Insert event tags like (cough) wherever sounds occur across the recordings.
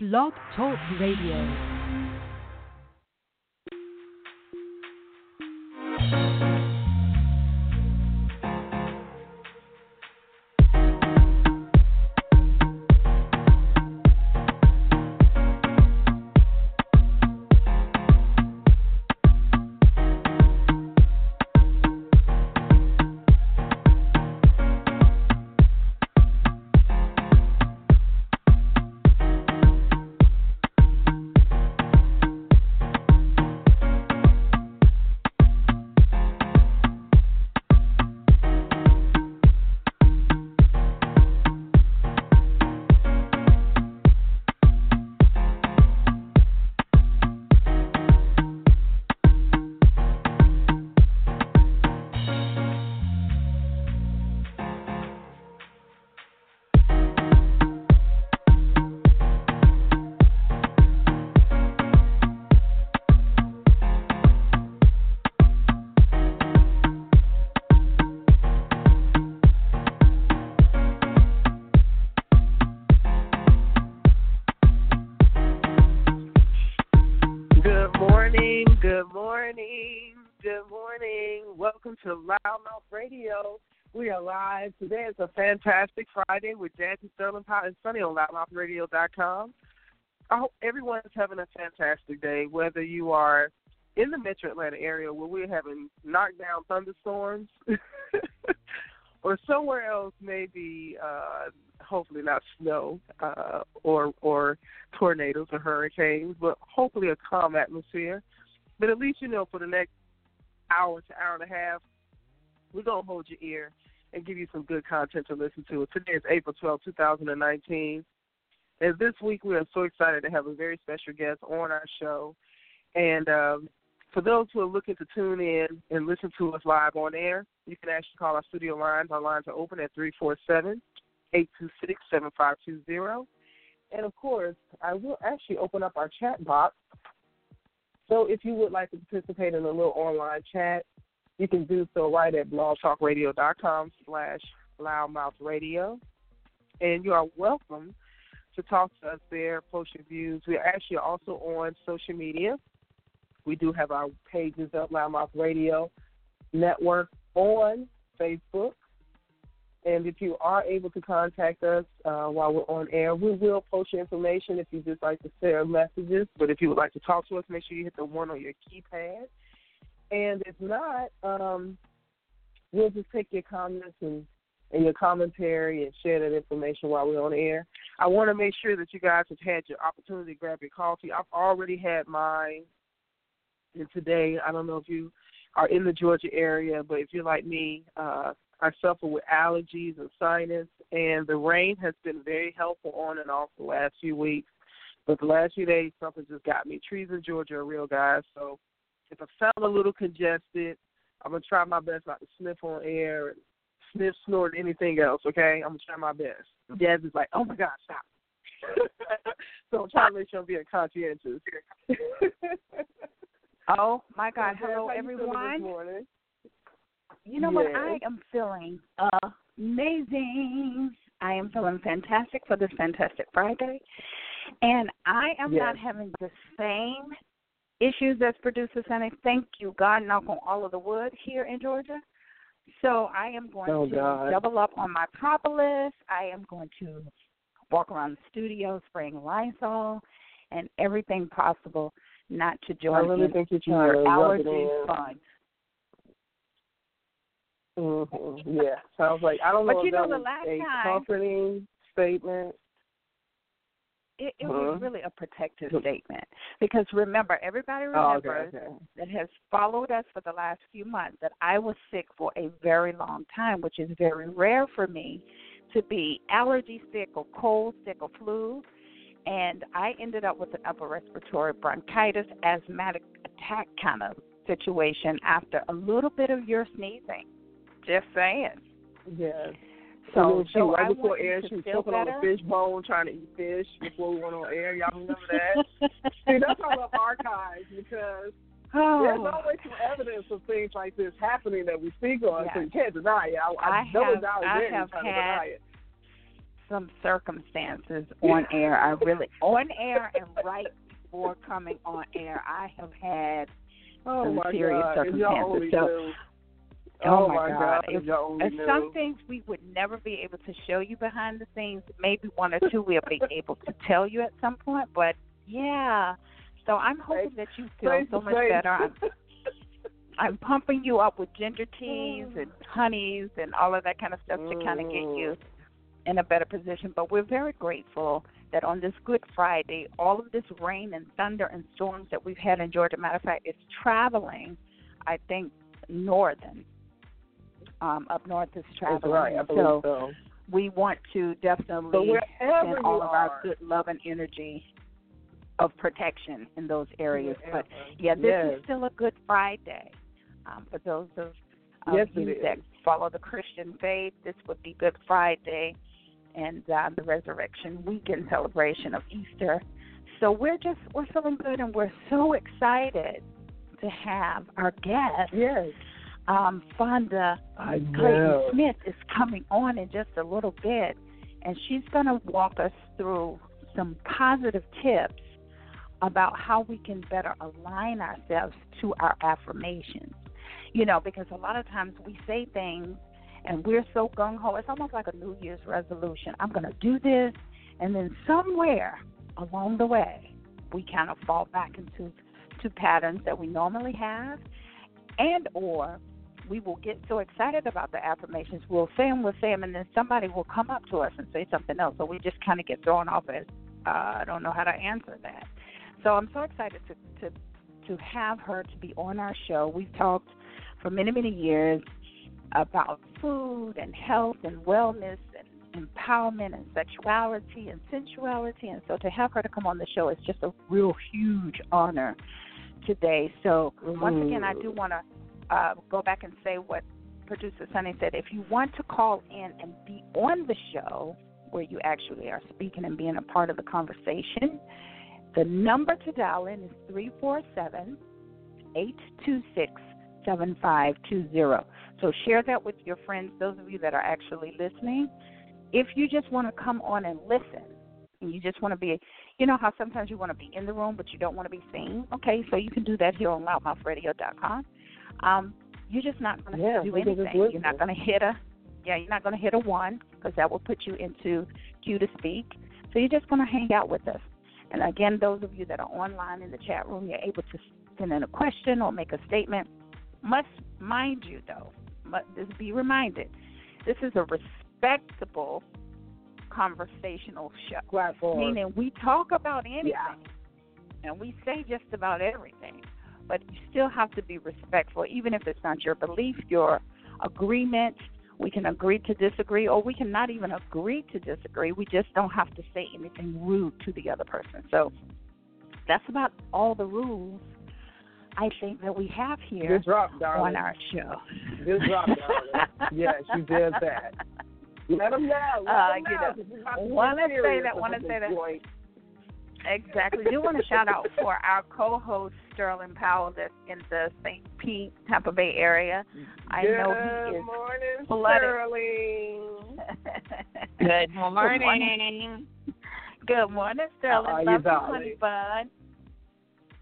Blog Talk Radio. To LouddMouth Radio. We are live. Today is a fantastic Friday with Jazzie Sterling Powell and Sonny on LouddMouthradio.com. I hope everyone is having a fantastic day, whether you are in the metro Atlanta area where we're having knockdown thunderstorms (laughs) or somewhere else, maybe uh, hopefully not snow uh, or or tornadoes or hurricanes, but hopefully a calm atmosphere. But at least you know for the next hour to hour and a half, we're gonna hold your ear and give you some good content to listen to. Today is April 12, 2019. And this week we are so excited to have a very special guest on our show. And um, for those who are looking to tune in and listen to us live on air, you can actually call our studio lines. Our lines are open at 347 826 7520. And of course, I will actually open up our chat box. So if you would like to participate in a little online chat, you can do so right at blogtalkradio.com slash loudmouthradio. And you are welcome to talk to us there, post your views. We are actually also on social media. We do have our pages up, LouddMouth Radio Network on Facebook. And if you are able to contact us uh, while we're on air, we will post your information if you just like to send messages. But if you would like to talk to us, make sure you hit the one on your keypad. And if not, um, we'll just take your comments and, and your commentary and share that information while we're on air. I want to make sure that you guys have had your opportunity to grab your coffee. I've already had mine. And today, I don't know if you are in the Georgia area, but if you're like me, uh, I suffer with allergies and sinus, and the rain has been very helpful on and off the last few weeks. But the last few days, something just got me. Trees in Georgia are real, guys. So if I sound a little congested, I'm gonna try my best not to sniff on air and sniff, snort, anything else. Okay, I'm gonna try my best. Jazz is like, oh my God, stop. (laughs) so I'm trying to make sure I'm being conscientious. (laughs) Oh my God! Hello, how you feeling everyone. You know what? I am feeling amazing. I am feeling fantastic for this fantastic Friday, and I am Yes. not having the same issues as producer Sonny. Thank you, God, knock on all of the wood here in Georgia. So I am going Oh, to God. double up on my propolis. I am going to walk around the studio spraying Lysol and everything possible not to I join really in think you're trying your to rub it allergy fun. Mm-hmm. Yeah, sounds like I don't know But know you if know, that the was last a time- comforting statement. It, it was really a protective statement because remember, everybody Oh, okay, remembers okay. that has followed us for the last few months that I was sick for a very long time, which is very rare for me to be allergy sick or cold sick or flu. And I ended up with an upper respiratory bronchitis, asthmatic attack kind of situation after a little bit of your sneezing. Just saying. Yes. So, So, she, so right I before air, she was choking on better. a fish bone, trying to eat fish before we went on air. Y'all remember that? See, that's all up archives because oh. there's always some evidence of things like this happening that we speak on, so you can't deny it. I, I, I no have- one's out I there have trying to had- deny it. some circumstances on air. I really on air and right before coming on air, I have had oh some serious God. Circumstances. So, knew. oh, my my God, If y'all only and some things we would never be able to show you behind the scenes. Maybe one or two we'll be (laughs) able to tell you at some point. But yeah, so I'm hoping that you feel so much better. I'm, (laughs) I'm pumping you up with ginger teas mm. and honeys and all of that kind of stuff to kind of get mm. you in a better position. But we're very grateful that on this Good Friday, all of this rain and thunder and storms that we've had in Georgia, matter of fact, it's traveling, I think, northern. Um, up north is traveling. right. So so. we want to definitely send all of our good love and energy of protection in those areas. But yeah, this yes. is still a Good Friday. Um, for those of, of Yes, you that follow the Christian faith, this would be Good Friday and uh, the Resurrection Weekend celebration of Easter. So we're just we're feeling good and we're so excited to have our guest, Yes. Um, Fonda Clayton Smith is coming on in just a little bit, and she's going to walk us through some positive tips about how we can better align ourselves to our affirmations. You know, because a lot of times we say things and we're so gung ho. It's almost like a New Year's resolution. I'm going to do this, and then somewhere along the way, we kind of fall back into to patterns that we normally have, and or we will get so excited about the affirmations. We'll say them, we'll say them, and then somebody will come up to us and say something else. So we just kind of get thrown off as, uh, I don't know how to answer that. So I'm so excited to, to, to have her to be on our show. We've talked for many, many years about food and health and wellness and empowerment and sexuality and sensuality. And so to have her to come on the show is just a real huge honor today. So once again, I do want to uh, go back and say what producer Sonny said. If you want to call in and be on the show, where you actually are speaking and being a part of the conversation, the number to dial in is 347 826 7520. So share that with your friends, those of you that are actually listening. If you just want to come on and listen, and you just want to be, you know how sometimes you want to be in the room but you don't want to be seen? Okay, so you can do that here on LouddMouthradio.com. Um, you're just not going to Yeah, do we can just anything. You're not going to hit a, yeah, you're not going to hit a one because that will put you into queue to speak. So you're just going to hang out with us. And again, those of you that are online in the chat room, you're able to send in a question or make a statement. Must mind you though, must just be reminded, this is a respectable conversational show. Platform. Meaning we talk about anything Yeah. and we say just about everything, but you still have to be respectful, even if it's not your belief, your agreement. We can agree to disagree, or we can not even agree to disagree. We just don't have to say anything rude to the other person. So that's about all the rules I think that we have here drop, on our show. Good drop, darling. (laughs) yes, you did that. Let them know. Let Uh, you know. know, 'cause we have to say that, wanna say that. Point. Exactly. Do want to shout out for our co-host Sterling Powell that's in the St. Pete, Tampa Bay area. I Good know he is morning, flooded. Sterling. (laughs) Good morning. Good morning, Sterling. How are you, Love you, darling? honey bun.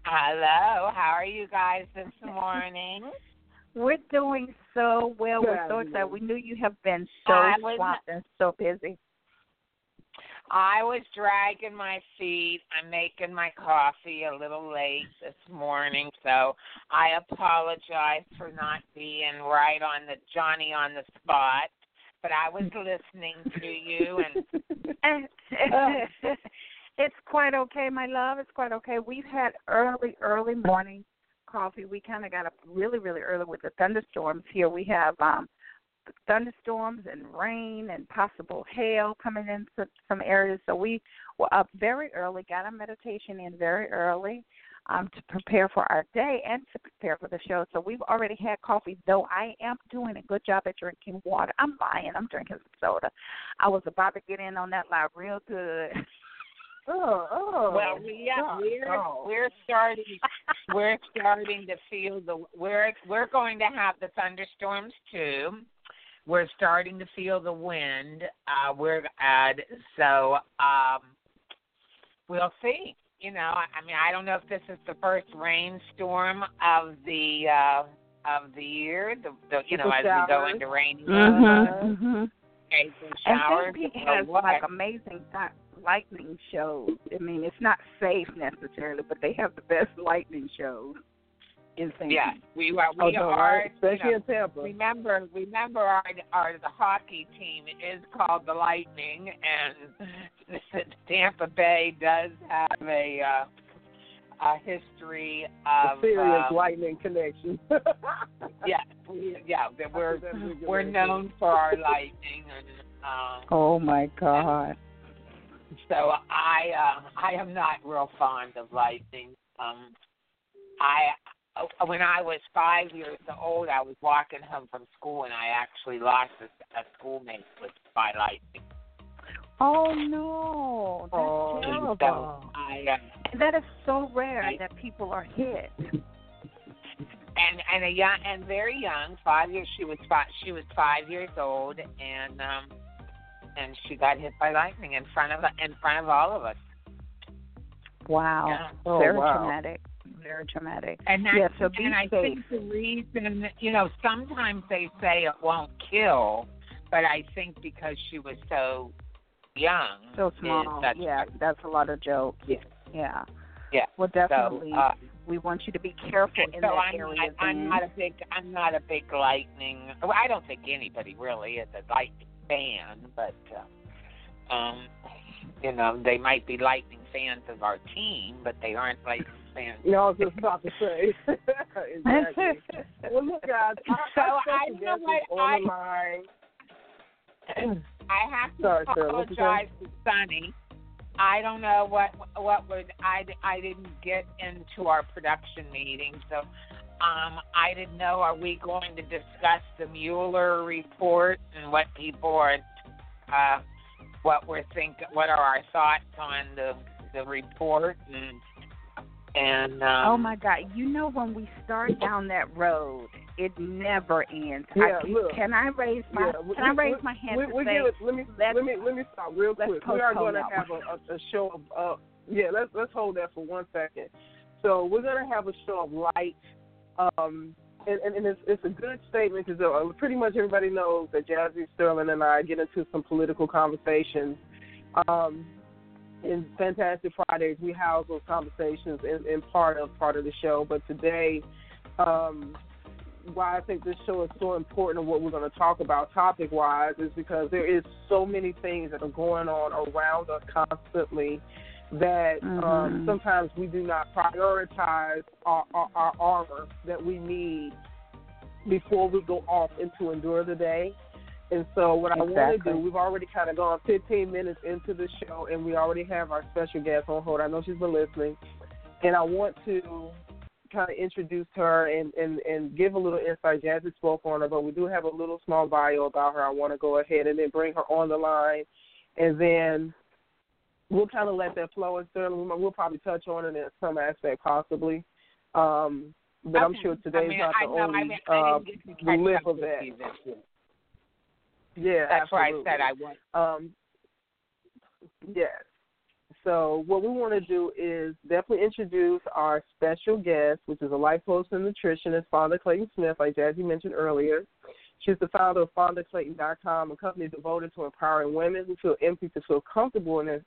Hello, how are you guys this morning? (laughs) We're doing so well. We're so excited. We knew you have been so I swamped and so busy. I was dragging my feet. I'm making my coffee a little late this morning, so I apologize for not being right on the Johnny on the spot. But I was listening to you, and (laughs) it's quite okay, my love. It's quite okay. We've had early, early morning coffee. We kind of got up really, really early with the thunderstorms here. We have um thunderstorms and rain and possible hail coming in some, some areas. So we were up very early, got our meditation in very early um, to prepare for our day and to prepare for the show. So we've already had coffee, though I am doing a good job at drinking water. I'm lying. I'm drinking some soda. I was about to get in on that line real good. Oh, (laughs) oh. well, we God, we're oh. we're starting we're starting to feel the we're we're going to have the thunderstorms too. We're starting to feel the wind. Uh, we're at so um, we'll see. You know, I, mean, I don't know if this is the first rainstorm of the uh, of the year. The, the you know, as we go into rainy Mm-hmm. mm-hmm. showers. And. Pete has like amazing lightning shows. I mean, it's not safe necessarily, but they have the best (laughs) lightning shows in St. Yeah, we are. We oh, no, are. Right? Especially you know, in Tampa. Remember, remember, our our the hockey team is called the Lightning, and (laughs) Tampa Bay does have a. Uh, a history of a serious um, lightning connection. (laughs) yeah, (laughs) we, yeah, that we're we're known for our lightning, and um, oh my god. So I uh, I am not real fond of lightning. Um, I when I was five years old, I was walking home from school, and I actually lost a, a schoolmate with by lightning. Oh no, that's oh, terrible. So I, uh, and that is so rare I, that people are hit. And and a young and very young, five years. She was five. She was five years old, and um, and she got hit by lightning in front of in front of all of us. Wow, yeah. oh, very wow. traumatic. Very traumatic. And that, yeah, so and I safe. think the reason, you know, sometimes they say it won't kill, but I think because she was so young. So small. That's yeah, that's a lot of jokes. Yeah. Yeah. Yeah. Well, definitely. So, uh, we want you to be careful in so that I'm area. Not, I'm not a big. I'm not a big lightning. Well, I don't think anybody really is a lightning fan, but uh, um, you know, they might be lightning fans of our team, but they aren't lightning fans. You know, I was just about to say. (laughs) exactly. well, look, guys. So I, I know what I. line. (clears throat) I have to Sorry, apologize to Sonny. I don't know what what would I I didn't get into our production meeting, so um I didn't know. Are we going to discuss the Mueller report and what people are uh what we're think what are our thoughts on the the report and and um, oh my God! You know when we start down that road, it never ends. Yeah, I, look. Can I raise my Yeah, we- Can I raise we- my hand we, to we say? give it, let me let's- me let me stop real quick. We are going to have a, a, a show of uh, yeah. Let's let's hold that for one second. So we're going to have a show of light, um, and, and, and it's it's a good statement because uh, pretty much everybody knows that Jazzie Sterling and I get into some political conversations. Um, in Fantastic Fridays, we house those conversations in, in part of part of the show. But today, um, why I think this show is so important and what we're going to talk about topic wise is because there is so many things that are going on around us constantly that um, Mhm. sometimes we do not prioritize our, our, our armor that we need before we go off into endure the day. And so, what I want to do, we've already kind of gone 15 minutes into the show, and we already have our special guest on hold. I know she's been listening, and I want to kind of introduce her and, and, and give a little insight. Jazzie spoke on her, but we do have a little small bio about her. I want to go ahead and then bring her on the line, and then we'll kind of let that flow. And certainly, we'll probably touch on it in some aspect, possibly. Um, but I'm sure today's I mean, not I the know, only I mean, I uh, didn't get to the catch lip of with that. You this year. Yeah, That's why I said I was. Um, yes. So what we want to do is definitely introduce our special guest, which is a life coach and nutritionist, Fonda Clayton Smith, like Jazzie mentioned earlier. She's the founder of FondaClayton.com, a company devoted to empowering women who feel empty to feel comfortable in their,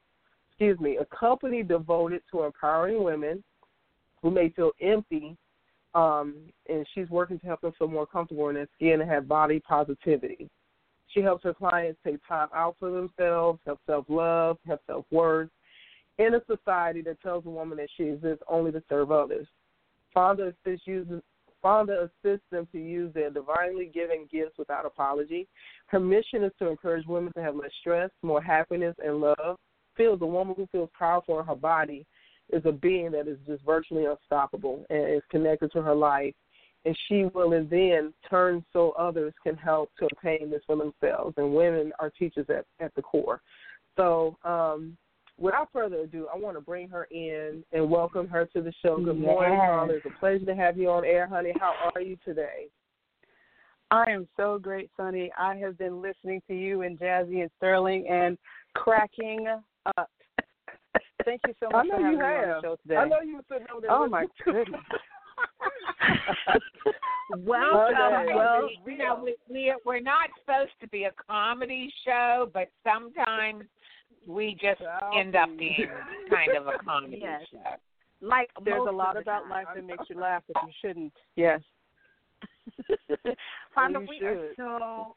excuse me, a company devoted to empowering women who may feel empty, um, and she's working to help them feel more comfortable in their skin and have body positivity. She helps her clients take time out for themselves, have self love, have self worth, in a society that tells a woman that she exists only to serve others. Fonda assists, uses, Fonda assists them to use their divinely given gifts without apology. Her mission is to encourage women to have less stress, more happiness, and love. Feels a woman who feels powerful in her body is a being that is just virtually unstoppable and is connected to her life and she will and then turn so others can help to obtain this for themselves. And women are teachers at, at the core. So, um, without further ado, I want to bring her in and welcome her to the show. Good morning, Yes. Paula. It's a pleasure to have you on air, honey. How are you today? I am so great, Sonny. I have been listening to you and Jazzie and Sterling and cracking up. Thank you so much I know for having you me on the show today. I know you over there. Oh my goodness. Welcome. (laughs) Okay. Well, you know, we, we we're not supposed to be a comedy show, but sometimes we just end up being kind of a comedy (laughs) Yes. show. Like There's a lot the about time. life that makes you (laughs) laugh that you shouldn't. Yes. Fonda, You we are should. so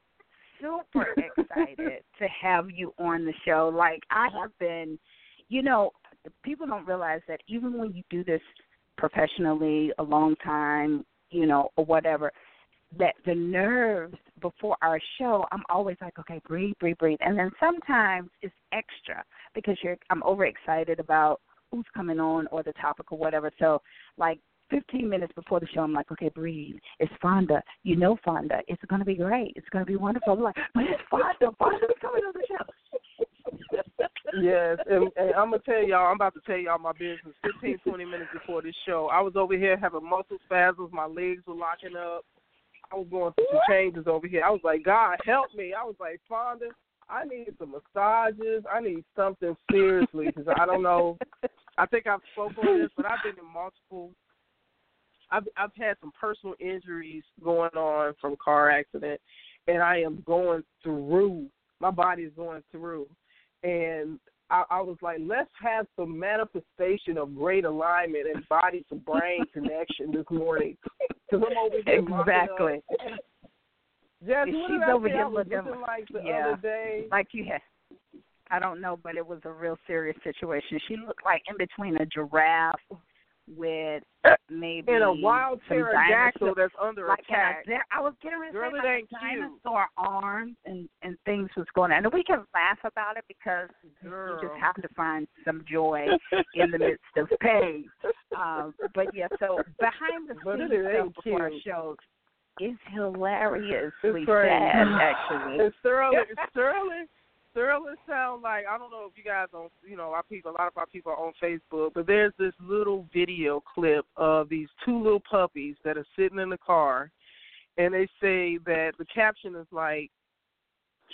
super excited to have you on the show. Like I have been, you know, people don't realize that even when you do this professionally a long time, you know, or whatever, that the nerves before our show, I'm always like, okay, breathe, breathe, breathe, and then sometimes it's extra because you're I'm overexcited about who's coming on or the topic or whatever. So like 15 minutes before the show, I'm like, okay, breathe. It's Fonda. You know Fonda. It's going to be great. It's going to be wonderful. I'm like, but it's Fonda. Fonda's coming on the show. (laughs) Yes, and, and I'm gonna tell y'all. I'm about to tell y'all my business. 15, 20 minutes before this show, I was over here having muscle spasms. My legs were locking up. I was going through some changes over here. I was like, God help me. I was like, Fonda, I need some massages. I need something seriously because I don't know. I think I've spoken on this, but I've been in multiple. I've I've had some personal injuries going on from car accident, and I am going through. My body is going through, and I, I was like, let's have some manifestation of great alignment and body to brain (laughs) connection this morning because I'm over here. Exactly. What she's over here I was looking- looking like the yeah. other day? Like you had. I don't know, but it was a real serious situation. She looked like in between a giraffe with (coughs) maybe In a wild pterodactyl dinosaur- that's under like attack. an, I was getting ready to Girl, say like ain't cute. dinosaur arms and and things was going on. And we can laugh about it because Girl. you just have to find some joy in the midst of (laughs) pain. Um, but yeah, so behind the scenes it ain't stuff before our cute. shows is hilariously It's sad, (laughs) actually. And Sterling, Sterling, Sterling sound like I don't know if you guys on you know our people a lot of our people are on Facebook, but there's this little video clip of these two little puppies that are sitting in the car, and they say that the caption is like,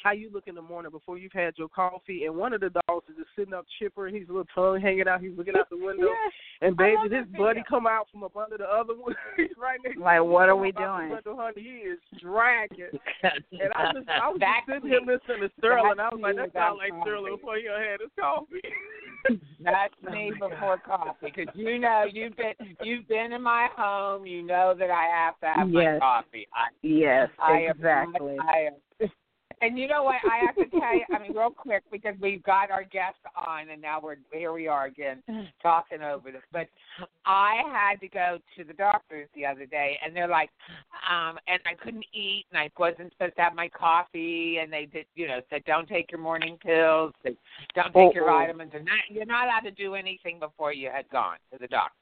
"How you look in the morning before you've had your coffee?" And one of the dogs is just sitting up chipper, and his little tongue hanging out. He's looking out the window, (laughs) and baby, love this buddy come out from up under the other one. (laughs) He's right next. to Like, him. what are we doing? 200, He is dragging. (laughs) And I just, I was That just sitting here listening to Sterling. that I was like, that clip sounds about like Sterling before he done had his coffee. That's me before coffee, because you know you've been you've been in my home. You know that I have to have my coffee. I, Yes, I am exactly. not- I am. And you know what? I have to tell you. I mean, real quick, because we've got our guest on, and now we're here. We are again talking over this. But I had to go to the doctors the other day, and they're like, um, and I couldn't eat, and I wasn't supposed to have my coffee, and they did, you know, said don't take your morning pills, said, don't take your Uh-oh. vitamins, and not, you're not allowed to do anything before you had gone to the doctor.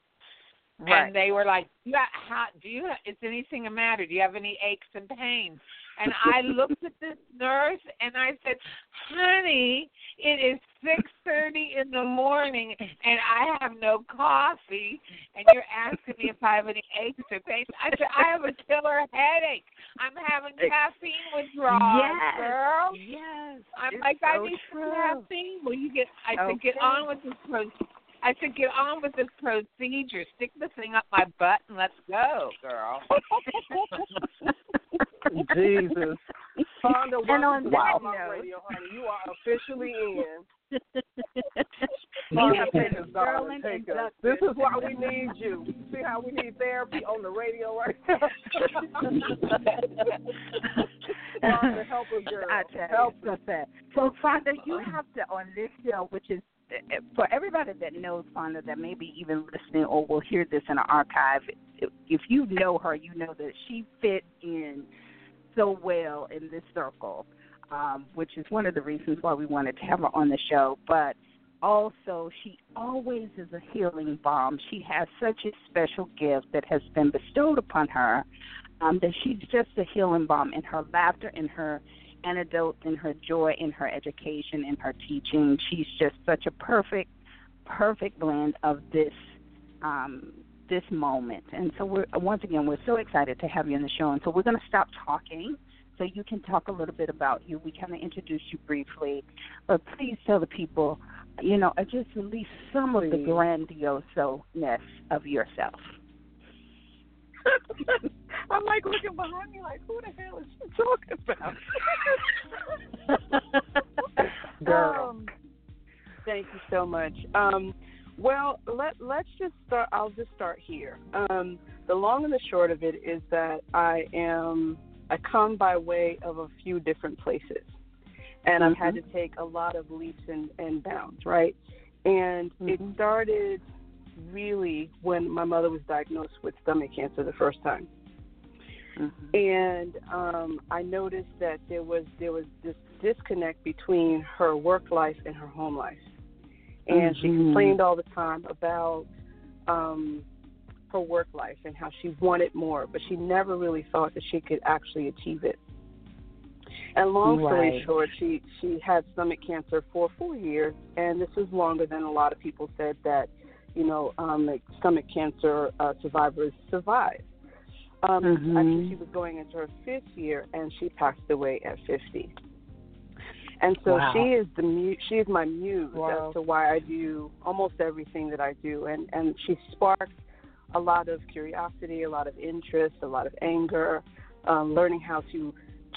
Right. And they were like, "Yeah, how do you? Is anything the matter? Do you have any aches and pains?" And I (laughs) looked at this nurse and I said, "Honey, it is six thirty in the morning and I have no coffee, and you're asking me if I have any aches or pains." I said, "I have a killer headache. I'm having caffeine withdrawal, Yes. girl." Yes. I'm it's like, I so need true. some caffeine. Will you get? I said, get on with this. I said, get on with this procedure. Stick the thing up my butt and let's go, girl. (laughs) Jesus. Fonda, And on to that Wild note- Radio, honey. You are officially in. You (laughs) Fonda, take us, darling. Take and us. This is why we need you. See how we need therapy on the radio right now? (laughs) Fonda, help us, girl. I tell Help you, so sad. So, Fonda, you have to on this show, which is for everybody that knows Fonda, that may be even listening or will hear this in an archive. If, if you know her, you know that she fit in so well in this circle, um, which is one of the reasons why we wanted to have her on the show. But also, she always is a healing balm. She has such a special gift that has been bestowed upon her um, that she's just a healing balm in her laughter, in her antidote, in her joy, in her education, in her teaching. She's just such a perfect, perfect blend of this um, this moment. And so we're once again we're so excited to have you on the show. And so we're going to stop talking so you can talk a little bit about you. We kind of introduced you briefly, but please tell the people, you know, just release some of the grandioseness of yourself. (laughs) I'm like looking behind me, like, who the hell is she talking about? (laughs) (laughs) Girl. Um, thank you so much. Um, well, let let's just start. I'll just start here. Um, the long and the short of it is that I am I come by way of a few different places, and I've had to take a lot of leaps and, and bounds, right? And it Mhm. started really when my mother was diagnosed with stomach cancer the first time Mhm. and um, I noticed that there was there was this disconnect between her work life and her home life, and she Mhm. complained all the time about um, her work life and how she wanted more, but she never really thought that she could actually achieve it. And long story Right. short, she she had stomach cancer for four years, and this was longer than a lot of people said that you know um, like stomach cancer uh, survivors survive. Um, Mhm. Actually, she was going into her fifth year, and she passed away at 50. And so Wow. she is the mu- she is my muse Wow. as to why I do almost everything that I do, and and she sparked a lot of curiosity, a lot of interest, a lot of anger, um, learning how to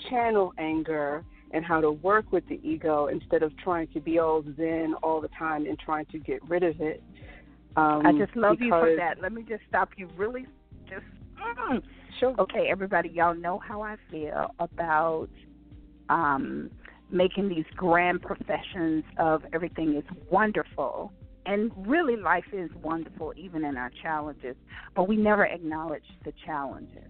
channel anger and how to work with the ego instead of trying to be all zen all the time and trying to get rid of it. Um, I just love you for that. Let me just stop you really just mm. Sure. okay, everybody, y'all know how I feel about um, making these grand professions of everything is wonderful. And really, life is wonderful, even in our challenges, but we never acknowledge the challenges.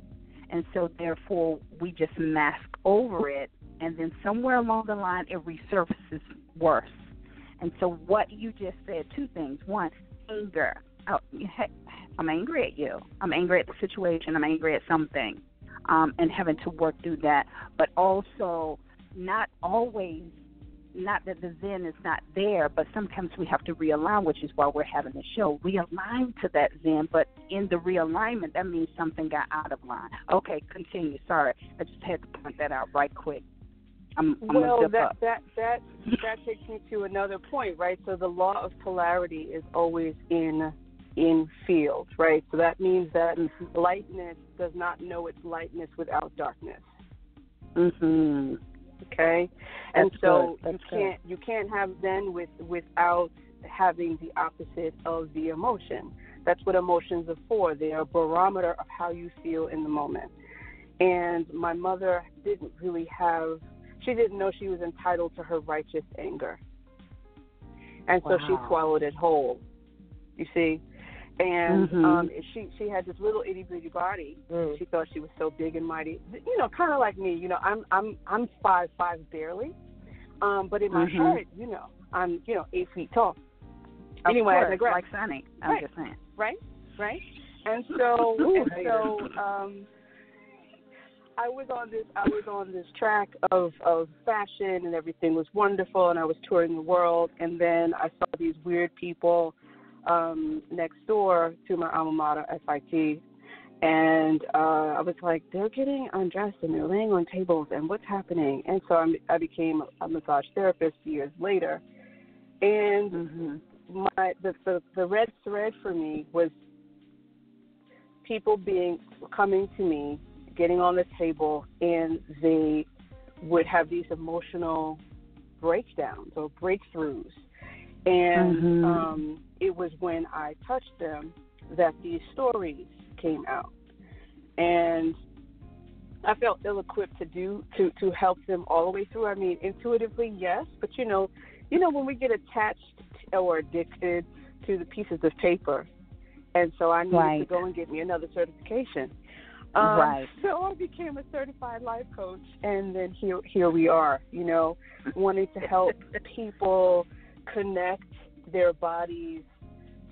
And so, therefore, we just mask over it, and then somewhere along the line, it resurfaces worse. And so, what you just said two things. One, anger. Oh, I'm angry at you. I'm angry at the situation. I'm angry at something, um, and having to work through that. But also, not always, not that the Zen is not there, but sometimes we have to realign, which is why we're having the show. Realign to that Zen, but in the realignment, that means something got out of line. Okay, continue. Sorry, I just had to point that out right quick. I'm, I'm well, that up. that that that takes me to another point, right? So the law of polarity is always in in field, right? So that means that lightness does not know its lightness without darkness. hmm Okay, and That's so you can't you can't have Zen with without having the opposite of the emotion. That's what emotions are for. They are a barometer of how you feel in the moment. And my mother didn't really have she didn't know she was entitled to her righteous anger. And so she swallowed it whole. You see? And Mhm. um she she had this little itty bitty body. Mm. She thought she was so big and mighty. You know, kind of like me. You know, I'm I'm I'm five five barely, um, but in my Mhm. head, you know, I'm you know eight feet tall. Of anyway, I digress. like Sonny. I'm Right. just saying. right? Right? And so (laughs) and so um I was on this I was on this track of of fashion and everything was wonderful and I was touring the world and then I saw these weird people um next door to my alma mater FIT and uh I was like they're getting undressed and they're laying on tables and what's happening? And so I, I became a massage therapist years later. And hmm my the, the the red thread for me was people being coming to me, getting on the table, and they would have these emotional breakdowns or breakthroughs, and Mhm. um, it was when I touched them that these stories came out, and I felt ill-equipped to do to to help them all the way through. I mean, intuitively, yes, but you know, you know when we get attached or addicted to the pieces of paper, and so I needed to go and get me another certification. Um, Right. So I became a certified life coach, and then here here we are. You know, wanting to help (laughs) people connect their bodies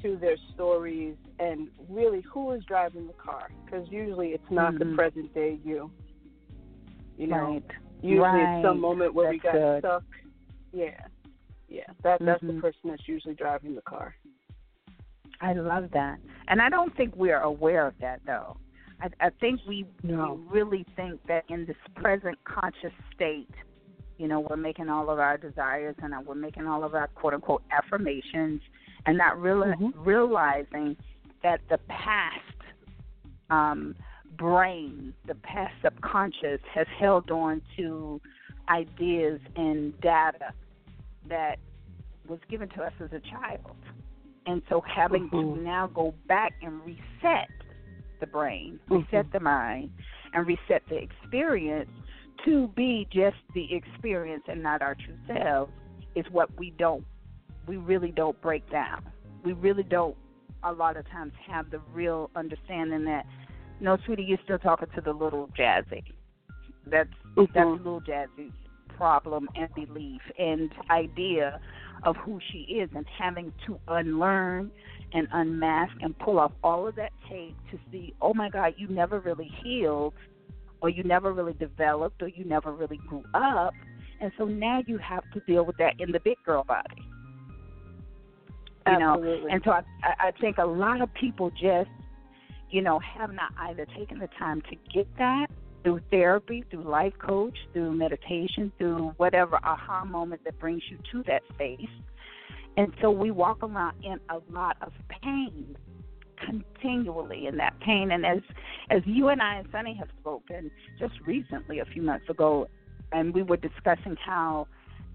to their stories and really who is driving the car because usually it's not the Mhm. present day you you know right. usually right. it's some moment where we got good. stuck yeah yeah that that's Mhm. the person that's usually driving the car I love that. And I don't think we're aware of that though. I, I think we, No. we really think that in this present conscious state, you know, we're making all of our desires and we're making all of our quote unquote affirmations and not reali- Mhm. realizing that the past um, brain, the past subconscious, has held on to ideas and data that was given to us as a child. And so having Mhm. to now go back and reset the brain, reset Mhm. the mind, and reset the experience to be just the experience and not our true selves is what we don't, we really don't break down. We really don't, a lot of times, have the real understanding that, no, sweetie, you're still talking to the little Jazzie. That's that's Mhm. little Jazzie's problem and belief and idea of who she is, and having to unlearn and unmask and pull off all of that tape to see, oh my God, you never really healed, or you never really developed, or you never really grew up, and so now you have to deal with that in the big girl body. You know, Absolutely. and so I, I I think a lot of people just, you know, have not either taken the time to get that through therapy, through life coach, through meditation, through whatever aha moment that brings you to that space. And so we walk around in a lot of pain continually in that pain and as as you and I and Sonny have spoken just recently a few months ago and we were discussing how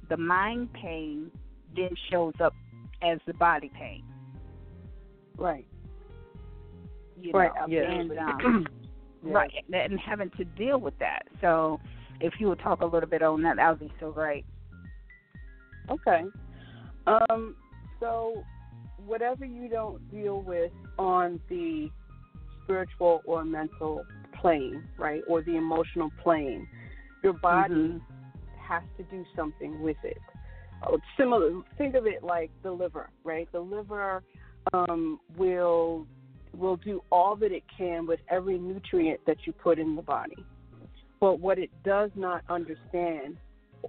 the mind pain then shows up as the body pain. right. You Right, know, absolutely. and um, Yes. right, and having to deal with that. So, if you would talk a little bit on that, that would be so great. Okay. Um, so whatever you don't deal with on the spiritual or mental plane, right, or the emotional plane, your body Mhm. has to do something with it. Oh, similar. Think of it like the liver, right? The liver um, will will do all that it can with every nutrient that you put in the body. But what it does not understand,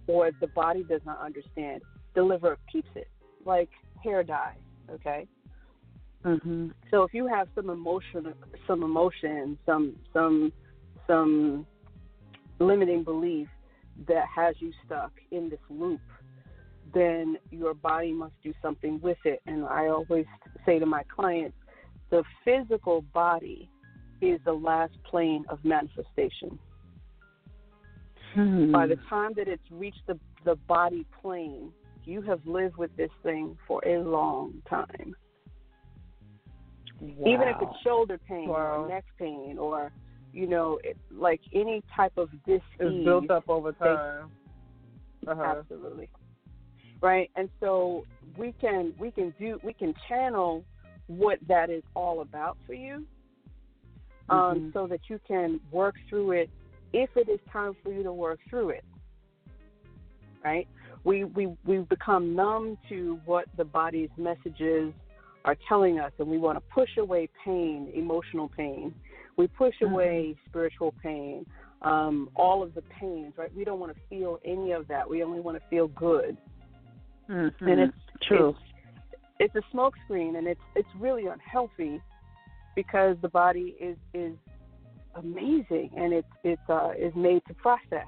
or the body does not understand, the liver keeps it like hair dye. Okay. Mm-hmm. So if you have some emotion, some emotion, some some some limiting belief that has you stuck in this loop, then your body must do something with it. And I always say to my clients, the physical body is the last plane of manifestation. Hmm. By the time that it's reached the the body plane, you have lived with this thing for a long time. even if it's shoulder pain Wow. or neck pain or you know it, like any type of dis It's built up over time. Uh-huh. absolutely right and so we can we can do we can channel what that is all about for you um, Mhm. so that you can work through it if it is time for you to work through it right we we we've become numb to what the body's messages are telling us and we want to push away pain emotional pain we push Mhm. away spiritual pain um, all of the pains right we don't want to feel any of that we only want to feel good Mhm. and it's true. it's, it's a smoke screen and it's it's really unhealthy because the body is is amazing and it's it's uh is made to process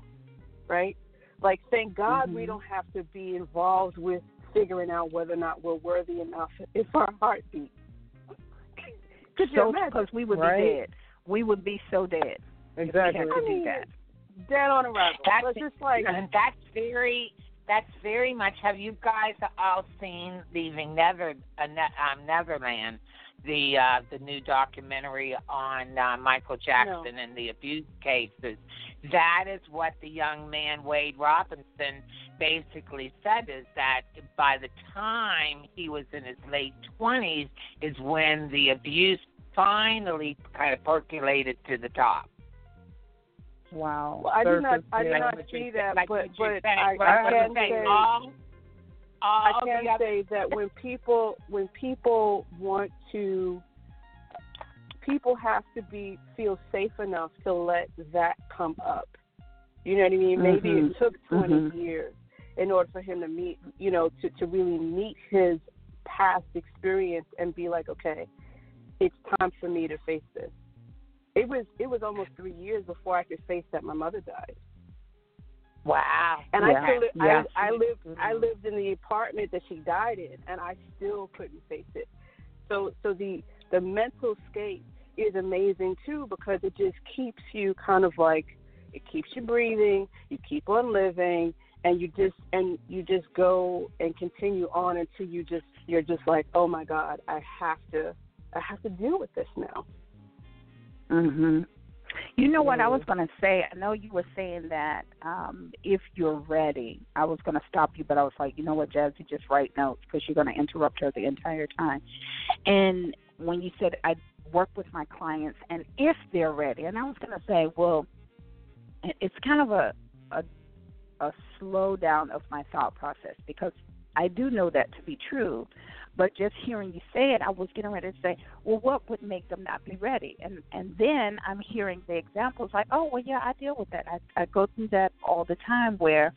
right like thank god we Mhm. don't have to be involved with figuring out whether or not we're worthy enough if our heart beats (laughs) could you so imagine because we would Right. be dead. We would be so dead. Exactly. If we had to I mean, do that. dead on arrival That's but just like (laughs) that's very that's very much have you guys all seen leaving Never uh, ne- um, Neverland the uh the new documentary on uh, Michael Jackson and the abuse cases? That is what the young man Wade Robinson basically said is that by the time he was in his late 20s is when the abuse finally kind of percolated to the top Wow. well, I did not I did not Like see that like but but I, I can say all, all I can say that when people when people want to people have to be feel safe enough to let that come up. You know what I mean? Maybe Mhm. it took 20 Mhm. years in order for him to meet, you know, to to really meet his past experience and be like, okay, it's time for me to face this. It was it was almost three years before I could face that my mother died. Wow. And Yeah. I still Yeah. I, I lived I mm-hmm. lived in the apartment that she died in, and I still couldn't face it. So so the the mental state is amazing too because it just keeps you kind of like it keeps you breathing, you keep on living, and you just and you just go and continue on until you just you're just like oh my god I have to I have to deal with this now. Mhm. You know what I was going to say? I know you were saying that um if you're ready. I was going to stop you, but I was like, you know what, Jazzie, just write notes because you're going to interrupt her the entire time. And when you said I work with my clients, and if they're ready, and I was going to say, well, it's kind of a a a slowdown of my thought process because I do know that to be true. But just hearing you say it, I was getting ready to say, well, what would make them not be ready? And and then I'm hearing the examples like, oh, well, yeah, I deal with that. I I go through that all the time where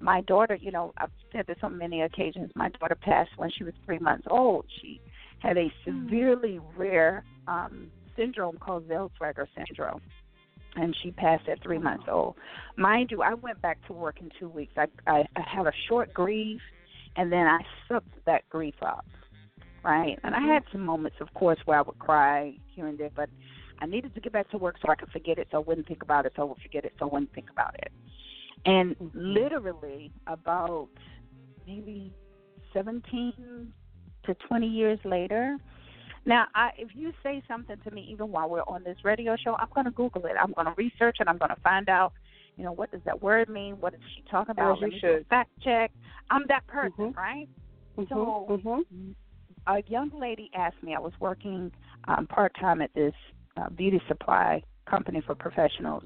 my daughter, you know, I've said this on many occasions. My daughter passed when she was three months old. She had a severely rare um, syndrome called Zellweger syndrome, and she passed at three months old. Mind you, I went back to work in two weeks. I I, I had a short grief, and then I sucked that grief up, right? And I had some moments, of course, where I would cry here and there, but I needed to get back to work so I could forget it, so I wouldn't think about it, so I would forget it, so I wouldn't think about it. And literally about maybe 17 to 20 years later. Now, I, if you say something to me, even while we're on this radio show, I'm going to Google it. I'm going to research it. I'm going to find out, you know, what does that word mean? What is she talking about? As you Let me should. fact check. I'm that person, Mhm. right? Mhm, So- mhm. A young lady asked me. I was working um, part time at this uh, beauty supply company for professionals,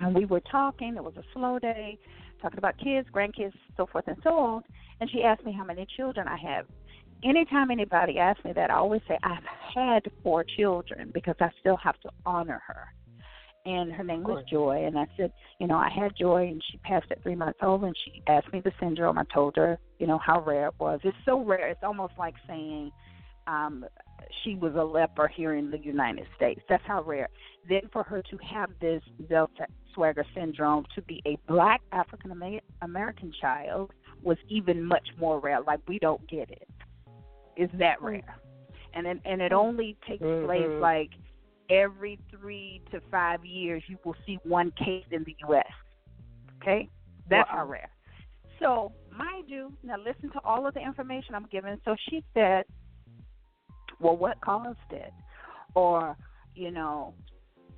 and we were talking. It was a slow day, talking about kids, grandkids, so forth and so on. And she asked me how many children I have. Anytime anybody asks me that, I always say I've had four children because I still have to honor her. And her name was. Joy, and I said, you know, I had Joy, and she passed at three months old. And she asked me the syndrome. I told her, you know, how rare it was. It's so rare. It's almost like saying um, she was a leper here in the United States. That's how rare. Then for her to have this Zellweger syndrome, to be a black African American child, was even much more rare. Like we don't get it. Is that rare? And it, and it only takes place Mhm. like every three to five years. You will see one case in the U.S. Okay, that's how Wow. rare. So, mind you, now listen to all of the information I'm giving. So she said, well, what caused it? Or, you know,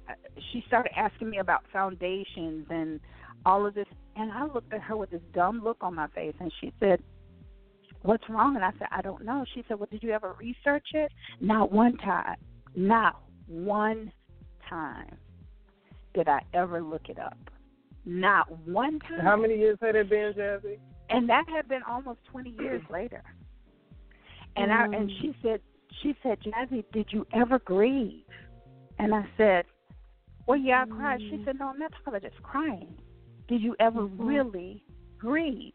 uh, she started asking me about foundations and all of this. And I looked at her with this dumb look on my face, and she said, What's wrong? And I said, I don't know. She said, Well, did you ever research it? Not one time. Not one time did I ever look it up. Not one time. How many years had it been, Jazzie? and that had been almost 20 years (clears throat) later. And I and she mm. said she said, "Jazzie, did you ever grieve?" And I said, "Well, yeah, I cried." She mm. said, "No, I'm not talking about just crying. Did you ever mm-hmm. really grieve?"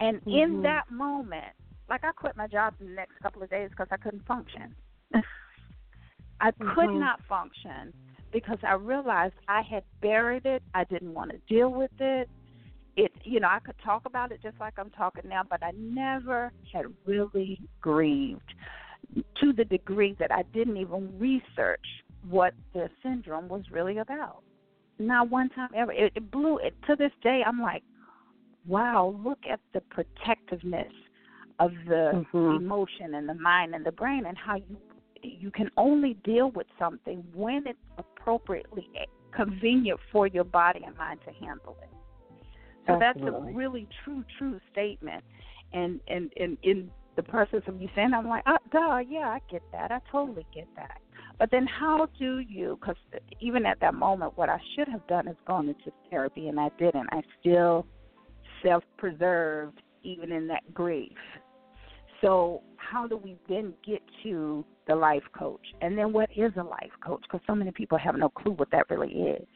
And in mm-hmm. that moment, like I quit my job in the next couple of days because I couldn't function. (laughs) I could not function because I realized I had buried it. I didn't want to deal with it. It you know i could talk about it just like i'm talking now but i never had really grieved to the degree that i didn't even research what the syndrome was really about. Not one time ever. It, it blew it. To this day i'm like wow look at the protectiveness of the Mhm. emotion and the mind and the brain and how you you can only deal with something when it's appropriately convenient for your body and mind to handle it so Absolutely. that's a really true, true statement. And and and in the process of you saying, I'm like, oh, duh, yeah, I get that. I totally get that. But then how do you? Because even at that moment, what I should have done is gone into therapy, and I didn't. I still self-preserved even in that grief. So how do we then get to the life coach? And then what is a life coach? Because so many people have no clue what that really is.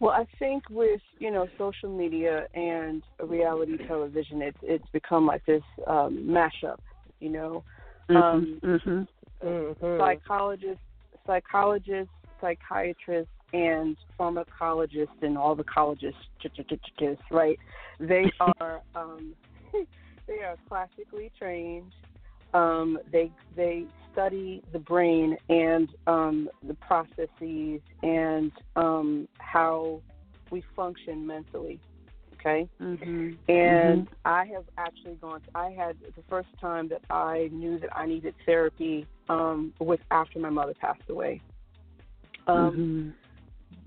Well, I think with you know social media and reality television, it's it's become like this um, mashup. You know, um, mm-hmm. Mhm. psychologists, psychologists, psychiatrists, and pharmacologists, and all the colleges, right? They (laughs) are um, (laughs) they are classically trained. Um, they they study the brain and um, the processes and um, how we function mentally. Okay. Mhm. And I have actually gone. To, I had the first time that I knew that I needed therapy um, was after my mother passed away. Um,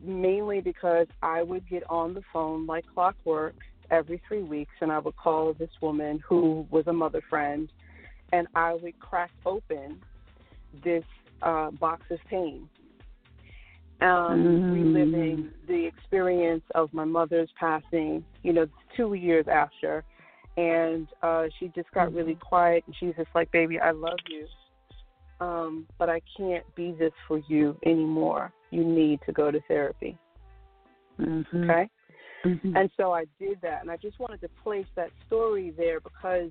Mainly because I would get on the phone like clockwork every three weeks, and I would call this woman who was a mother friend, and I would crack open this uh, box of pain. Um, Mm. reliving the experience of my mother's passing, you know, two years after. And uh, she just got really quiet, and she's just like, Baby, I love you. Um, but I can't be this for you anymore. You need to go to therapy. Mhm. Okay? Mhm. And so I did that, and I just wanted to place that story there because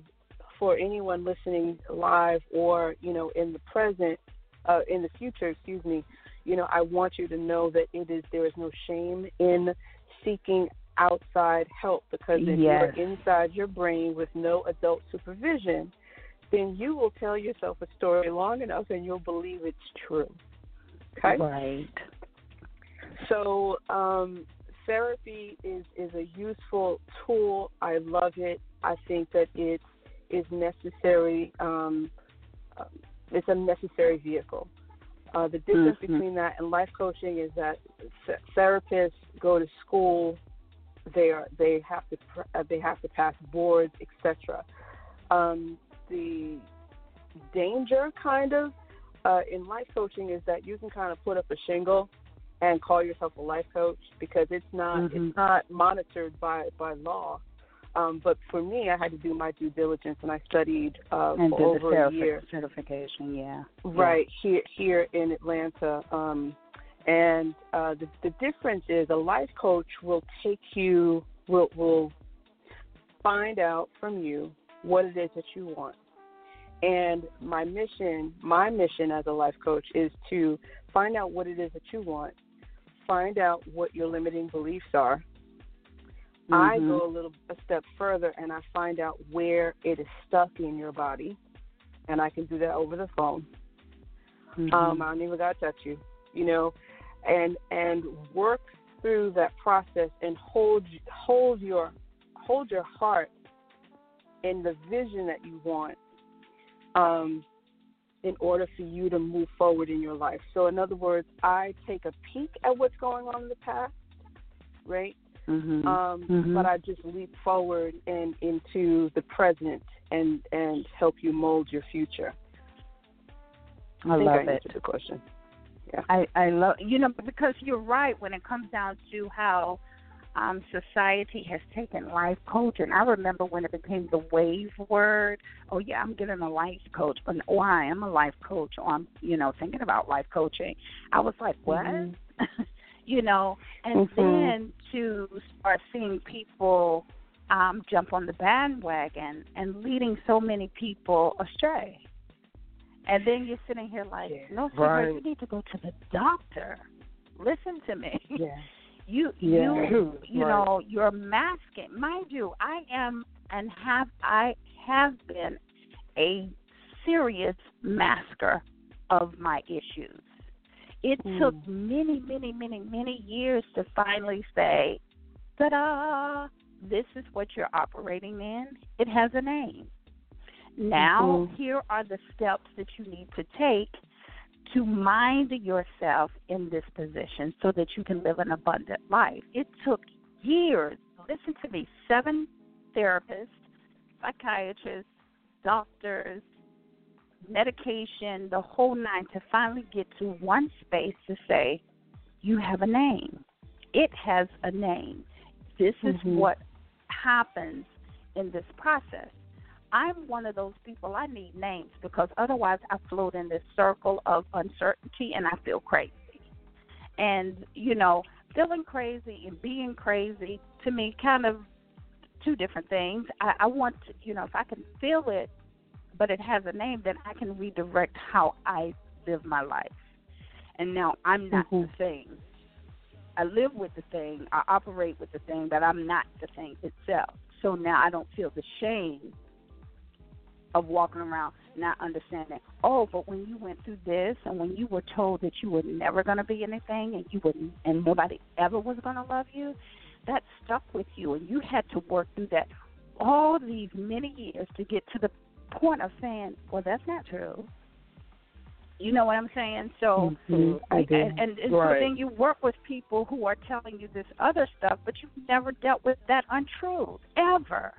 for anyone listening live or you know in the present, uh, in the future, excuse me, you know I want you to know that it is there is no shame in seeking outside help because if Yes. you're inside your brain with no adult supervision, then you will tell yourself a story long enough and you'll believe it's true. Okay. Right. So um, therapy is is a useful tool. I love it. I think that it is necessary. Um, uh, it's a necessary vehicle. Uh, the difference Mhm. between that and life coaching is that th- therapists go to school. They are they have to pr- uh, they have to pass boards, etc. Um, the danger, kind of, uh, in life coaching is that you can kind of put up a shingle and call yourself a life coach because it's not Mhm. it's not monitored by by law. Um, but for me, I had to do my due diligence, and I studied uh, And for do the over a year certification, yeah. right here here in Atlanta. Um, and uh, the the difference is a life coach will take you will will find out from you what it is that you want. And my mission, my mission as a life coach is to find out what it is that you want, find out what your limiting beliefs are. I Mhm. go a little a step further and I find out where it is stuck in your body, and I can do that over the phone. Mhm. Um, I don't even gotta touch you, you know, and and work through that process and hold hold your hold your heart in the vision that you want, um, in order for you to move forward in your life. So, in other words, I take a peek at what's going on in the past, right? Mhm. Um, Mhm. But I just leap forward and into the present and and help you mold your future. I think love I it. the question. I I love you know because you're right when it comes down to how um society has taken life coaching. I remember when it became the wave word. Oh yeah, I'm getting a life coach, but oh I am a life coach. Or I'm you know thinking about life coaching. I was like what? Mhm. (laughs) you know, and Mhm. then to start seeing people um jump on the bandwagon and leading so many people astray. And then you're sitting here like, Yeah, no, sweetheart, right. you need to go to the doctor. Listen to me. Yeah. You Yeah. you (clears throat) you Right. know you're masking. Mind you, I am and have I have been a serious masker of my issues. It Mm. took many, many, many, many years to finally say, "Ta-da! This is what you're operating in. It has a name." Now, Mhm. here are the steps that you need to take to mind yourself in this position so that you can live an abundant life. It took years. Listen to me seven therapists, psychiatrists, doctors, medication, the whole nine to finally get to one space to say, you have a name. It has a name. This is Mhm. what happens in this process. I'm one of those people, I need names because otherwise I float in this circle of uncertainty and I feel crazy. And, you know, feeling crazy and being crazy to me kind of two different things. I, I want to, you know, if I can feel it, but it has a name, then I can redirect how I live my life. And now I'm not Mhm. the thing. I live with the thing, I operate with the thing, but I'm not the thing itself. So now I don't feel the shame of walking around not understanding. Oh, but when you went through this, and when you were told that you were never going to be anything, and you wouldn't, and nobody ever was going to love you, that stuck with you, and you had to work through that all these many years to get to the point of saying, "Well, that's not true." You know what I'm saying? So, Mhm, I and, and, and so then you work with people who are telling you this other stuff, but you've never dealt with that untruth ever.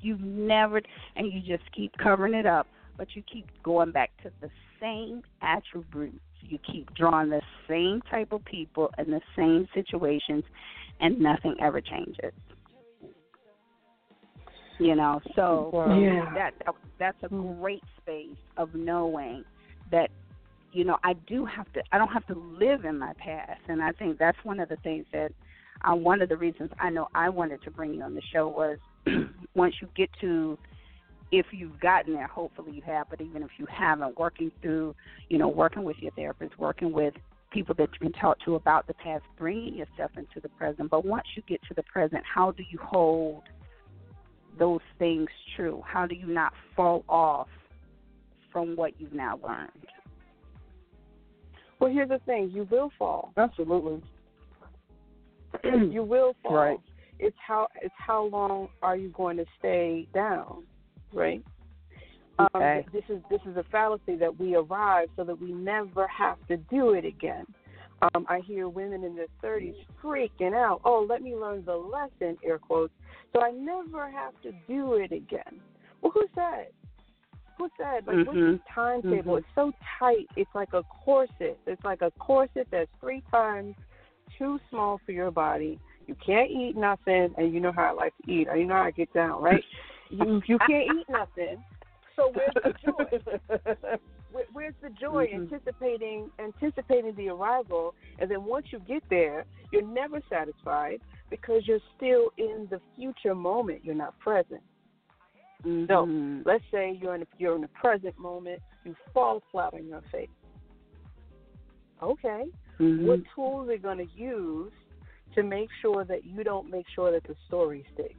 You've never, and you just keep covering it up, but you keep going back to the same attributes. You keep drawing the same type of people in the same situations, and nothing ever changes. You know, so Yeah. that, that that's a great space of knowing that you know I do have to I don't have to live in my past, and I think that's one of the things that uh, one of the reasons I know I wanted to bring you on the show was (clears throat) once you get to if you've gotten there, hopefully you have, but even if you haven't, working through, you know, working with your therapist, working with people that you can talk to about the past, bringing yourself into the present. But once you get to the present, how do you hold those things true? How do you not fall off from what you've now learned? Well, here's the thing: you will fall. Absolutely. you will fall. Right. It's how it's how long are you going to stay down, right? Okay. Um, this is this is a fallacy that we arrive so that we never have to do it again. Um, I hear women in their 30s freaking out. Oh, let me learn the lesson, air quotes, so I never have to do it again. Well, who said? Who said? Like, what's Mhm. this timetable? Mhm. It's so tight. It's like a corset. It's like a corset that's three times too small for your body. You can't eat nothing, and you know how I like to eat. Or you know how I get down, right? you you can't eat nothing. So where's the joy? Where, where's the joy? Mhm. Anticipating anticipating the arrival, and then once you get there, you're never satisfied because you're still in the future moment. You're not present. So Mhm. let's say you're in a, you're in the present moment. You fall flat on your face. Okay, Mhm. what tools are you going to use to make sure that you don't make sure that the story sticks?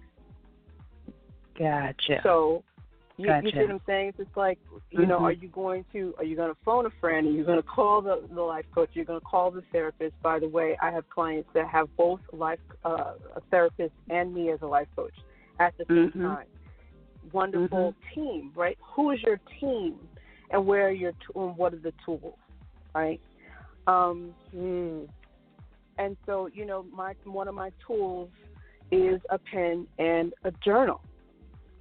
Gotcha. So you, you see what I'm saying? It's just like you know, Mhm. are you going to are you going to phone a friend? Are you going to call the the life coach? You're going to call the therapist. By the way, I have clients that have both life uh, a therapist and me as a life coach at the same Mhm. time. Wonderful team, right? Who is your team, and where are your t- and what are the tools, right? Um, Mm. And so, you know, my one of my tools is a pen and a journal,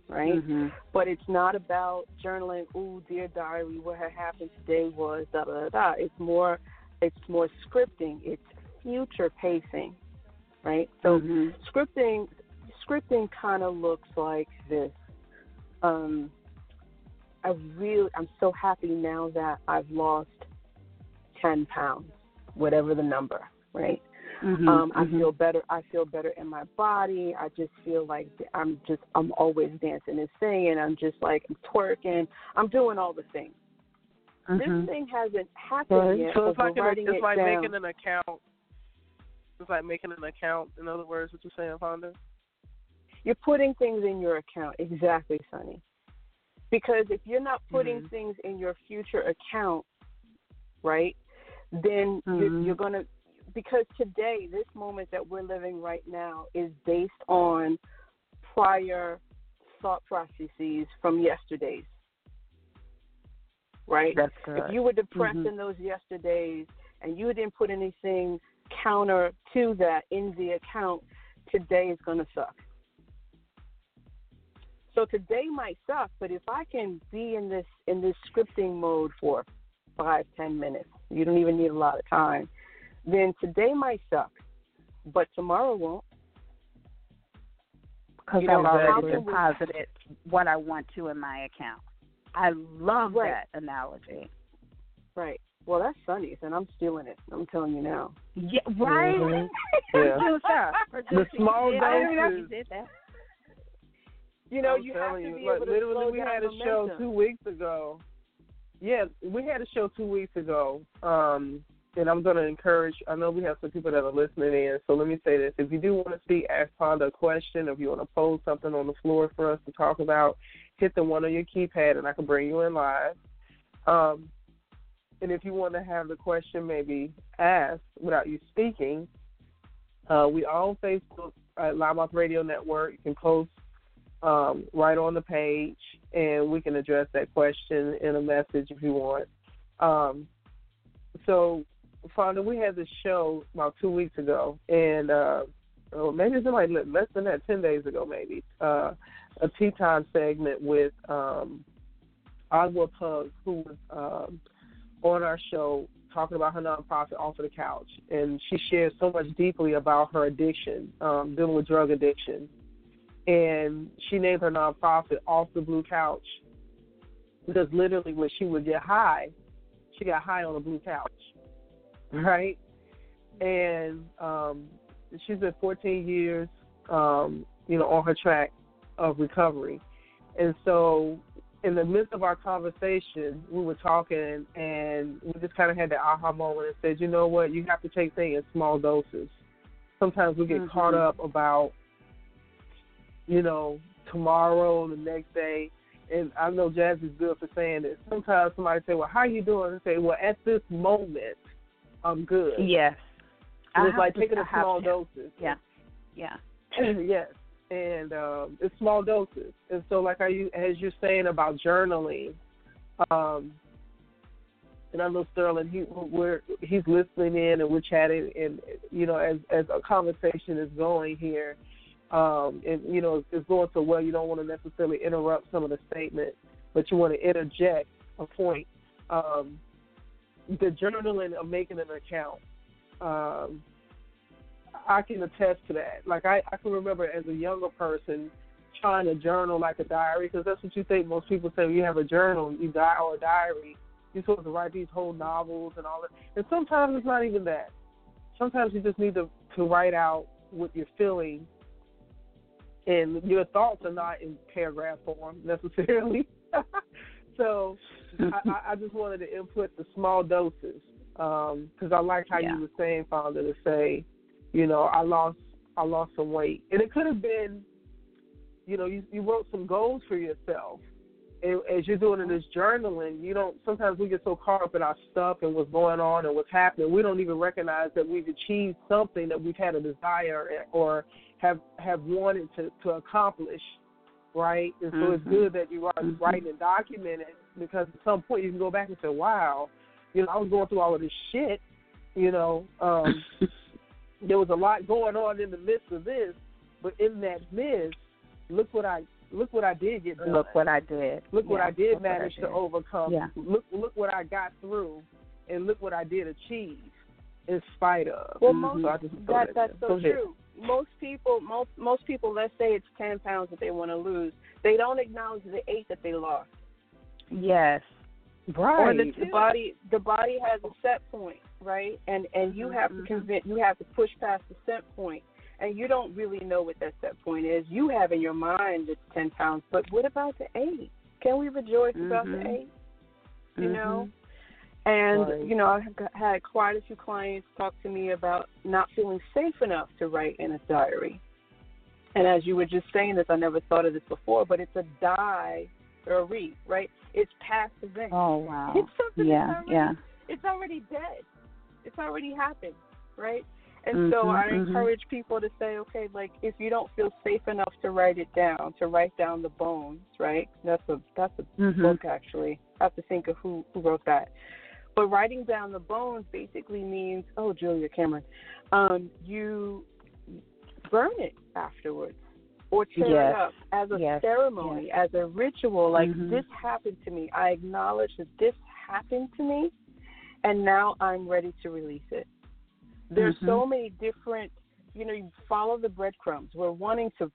right? Mhm. But it's not about journaling. Ooh, dear diary, what had happened today was da da da. It's more, it's more scripting. It's future pacing, right? So Mhm. scripting, scripting kind of looks like this. Um, I really, I'm so happy now that I've lost ten pounds, whatever the number, right? Mhm. Um, I Mhm. feel better. I feel better in my body. I just feel like I'm just I'm always dancing and singing. I'm just like I'm twerking. I'm doing all the things. Mhm. This thing hasn't happened yet. So it's like an, it's it like down. making an account. It's like making an account. In other words, what you're saying, Fonda? You're putting things in your account. Exactly, Sonny. Because if you're not putting Mhm. things in your future account, right, then you're, Mhm. you're going to, because today, this moment that we're living right now is based on prior thought processes from yesterday's. Right? That's good. If you were depressed Mhm. in those yesterdays and you didn't put anything counter to that in the account, today is going to suck. So today might suck, but if I can be in this in this scripting mode for five, ten minutes, you don't even need a lot of time, then today might suck, but tomorrow won't. because I've already how can we- deposited what I want to in my account. I love Right. that analogy. Right. Well, that's Sonny's, and I'm stealing it. I'm telling you now. Yeah, right. Mhm. (laughs) Yeah. Producer, producer, (laughs) The small you did, I didn't know doses. you did that. You know, I'm you have to you, be like, able to literally, slow we down had a momentum. show two weeks ago. Yeah, we had a show two weeks ago. Um, and I'm going to encourage. I know we have some people that are listening in, so let me say this: if you do want to speak, ask Fonda a question. If you want to pose something on the floor for us to talk about, hit the one on your keypad, and I can bring you in live. Um, and if you want to have the question maybe asked without you speaking, uh, we are on Facebook at LouddMouth Radio Network. You can post um, right on the page, and we can address that question in a message if you want. Um, so, Fonda, we had this show about two weeks ago, and uh, or maybe it's like less than that, ten days ago, maybe uh, a tea time segment with um, Agua Pug, who was um, on our show talking about her nonprofit off of the couch, and she shared so much deeply about her addiction, um, dealing with drug addiction, and she named her nonprofit off the blue couch because literally when she would get high, she got high on the blue couch, (laughs) right? And um, she's been 14 years, um, you know, on her track of recovery, and so in the midst of our conversation, we were talking, and we just kind of had that aha moment and said, you know what, you have to take things in small doses. Sometimes we get Mhm. caught up about, you know, tomorrow, the next day. And I know Jazz is good for saying this. Sometimes somebody say, well, how you doing? And say, well, at this moment, I'm good. Yes. It's like to- taking I small to. doses. Yeah. Yeah. (clears throat) yes, and um, it's small doses. And so, like, are you as you're saying about journaling, um, and I know Sterling, he we're he's listening in and we're chatting, and you know, as as a conversation is going here, um, and you know, it's going so well, you don't want to necessarily interrupt some of the statement, but you want to interject a point. Um, the journaling of making an account. Um, I can attest to that. Like I, I can remember as a younger person trying to journal like a diary because that's what you think most people say. When you have a journal, you die or a diary. You're supposed to write these whole novels and all that. And sometimes it's not even that. Sometimes you just need to to write out what you're feeling, and your thoughts are not in paragraph form necessarily. (laughs) so I, I- just wanted to input the small doses um, because I like how Yeah. you were saying, Fonda, to say, you know, I lost I lost some weight, and it could have been, you know, you you wrote some goals for yourself. And as you're doing this journaling, you don't. Sometimes we get so caught up in our stuff and what's going on and what's happening, we don't even recognize that we've achieved something that we've had a desire or have have wanted to to accomplish, right? And so it's Mhm. good that you are Mhm. writing and documenting because at some point you can go back and say, "Wow, you know, I was going through all of this shit. You know, um, (laughs) there was a lot going on in the midst of this, but in that midst, look what I look what I did get done. Look what I did. Look what I did what I manage did. to overcome. Yeah. Look look what I got through, and look what I did achieve in spite of. Well, Mhm. most So I just throw that that that's in. so true. Most people, most most people, let's say it's ten pounds that they want to lose, they don't acknowledge the eight that they lost. Yes. Right. Or the, the body, the body has a set point, right? And and you have to Mhm. convince, you have to push past the set point, and you don't really know what that set point is. You have in your mind it's ten pounds, but what about the eight? Can we rejoice about the Mhm. eight? You Mhm. know. And Right. you know, I've had quite a few clients talk to me about not feeling safe enough to write in a diary. And as you were just saying this, I never thought of this before, but it's a die or a re, right? It's past event. Oh wow. It's something Yeah. already, Yeah. it's already dead. It's already happened, right? And so Mhm, I mhm. encourage people to say, okay, like if you don't feel safe enough to write it down, to write down the bones, right? That's a that's a Mhm. book actually. I have to think of who who wrote that. But writing down the bones basically means, oh, Julia Cameron, um, you burn it afterwards or tear Yes. it up as a Yes. ceremony, as a ritual. Like Mhm. this happened to me. I acknowledge that this happened to me, and now I'm ready to release it. There's Mhm. so many different, you know, you follow the breadcrumbs. We're wanting to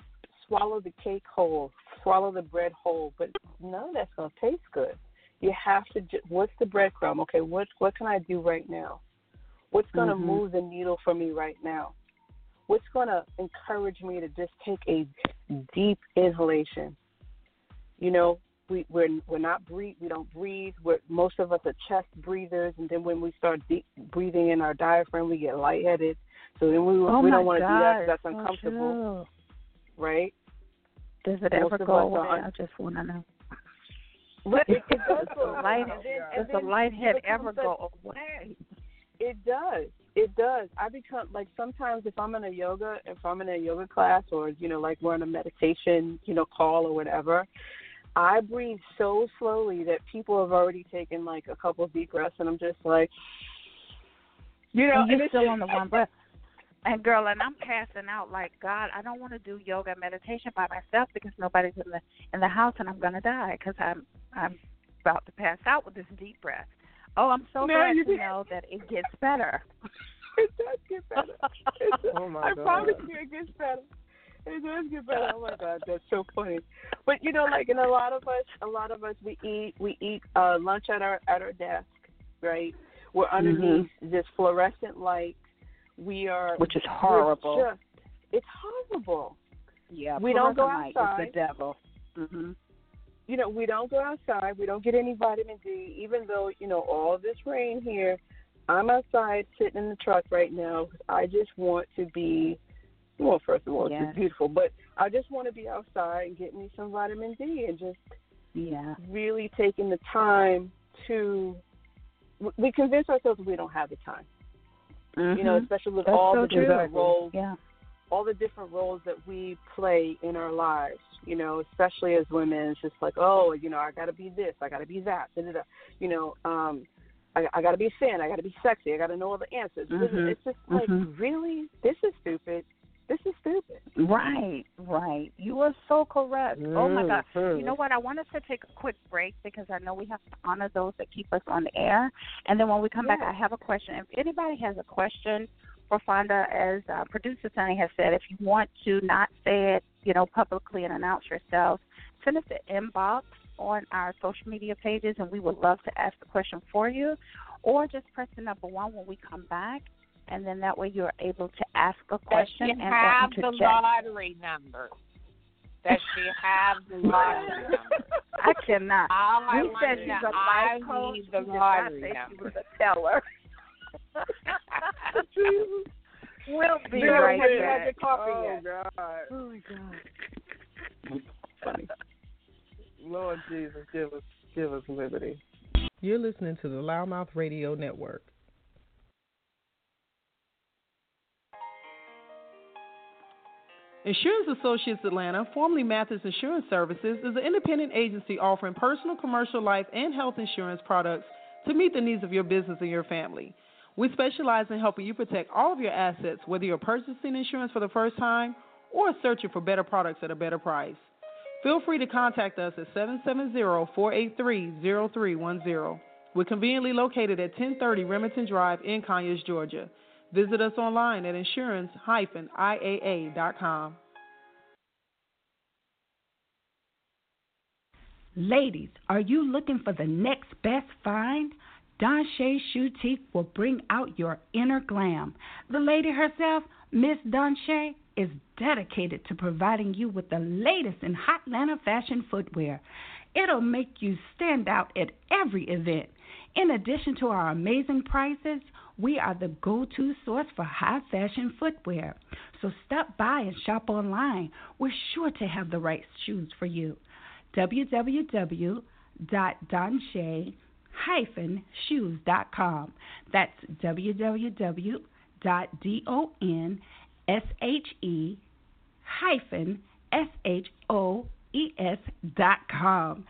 swallow the cake whole, swallow the bread whole, but none of that's going to taste good. You have to. What's the breadcrumb? Okay, what what can I do right now? What's going to Mhm. move the needle for me right now? What's going to encourage me to just take a deep inhalation you know, we we're we're not breathe. We don't breathe. We're most of us are chest breathers, and then when we start deep breathing in our diaphragm, we get lightheaded. So then we oh we don't want to do that 'cause that's uncomfortable, true. right? Does it Most ever go away? I just want to know. But it, it does go the away. light, And then- does the light head ever go away? It does. It does. I become like sometimes if I'm in a yoga, if I'm in a yoga class, or you know, like we're in a meditation, you know, call or whatever, I breathe so slowly that people have already taken like a couple of deep breaths, and I'm just like, you know, and and you're it's still just- on the one breath. And girl, and I'm passing out like God. I don't want to do yoga meditation by myself because nobody's in the in the house, and I'm gonna die because I'm I'm about to pass out with this deep breath. Oh, I'm so No, glad you to didn't. know that it gets better. (laughs) it does get better. (laughs) Does. Oh my I God. promise you, it gets better. It does get better. Oh my God, that's so funny. But you know, like, in a lot of us, a lot of us, we eat, we eat uh, lunch at our at our desk, right? We're underneath this fluorescent light. We are, Which is horrible. Just, it's horrible. Yeah, We don't go fluorescent light outside. Is the devil. hmm You know, we don't go outside. We don't get any vitamin D, even though you know all this rain here. I'm outside sitting in the truck right now. I just want to be well, first of all, it's Yes. just beautiful, but I just want to be outside and get me some vitamin D and just Yeah. really taking the time to. We convince ourselves we don't have the time, you know, Mhm. especially with That's all so the different roles, Yeah. All the different roles that we play in our lives. You know, especially as women, it's just like, oh, you know, I got to be this, I got to be that, da, da, da. you know. um I, I got to be thin. I got to be sexy. I got to know all the answers. Mhm. It's just like, Mhm. really, this is stupid. This is stupid. Right, right. You are so correct. Oh my God. You know what? I want us to take a quick break because I know we have to honor those that keep us on the air. And then when we come back, I have a question. If anybody has a question Fonda, as uh, producer Sonny has said, if you want to not say it, you know, publicly and announce yourself, send us an inbox on our social media pages, and we would love to ask the question for you. Or just press the number one when we come back, and then that way you're able to ask a question and have the lottery number? Does she have the (laughs) lottery number? I cannot. All I We said she's a life coach. need the We did not lottery say she number. was a teller. (laughs) we'll be Bill, right you had your back. coffee Oh yet? God, Oh my god. Funny. Lord Jesus, give us, give us liberty. You're listening to the LouddMouth Radio Network. Insurance Associates Atlanta, formerly Mathis Insurance Services, is an independent agency offering personal, commercial, life, and health insurance products to meet the needs of your business and your family. We specialize in helping you protect all of your assets, whether you're purchasing insurance for the first time or searching for better products at a better price. Feel free to contact us at 770-483-0310. We're conveniently located at 1030 Remington Drive in Conyers, Georgia. Visit us online at insurance-iaa.com. Ladies, are you looking for the next best find? Don Shay Shoutique will bring out your inner glam. The lady herself, Miss Don Shay, is dedicated to providing you with the latest in Hotlanta fashion footwear. It'll make you stand out at every event. In addition to our amazing prices, we are the go to source for high fashion footwear. So stop by and shop online. We're sure to have the right shoes for you www.donshay-shoes.com. That's www.donshay-shoes.com.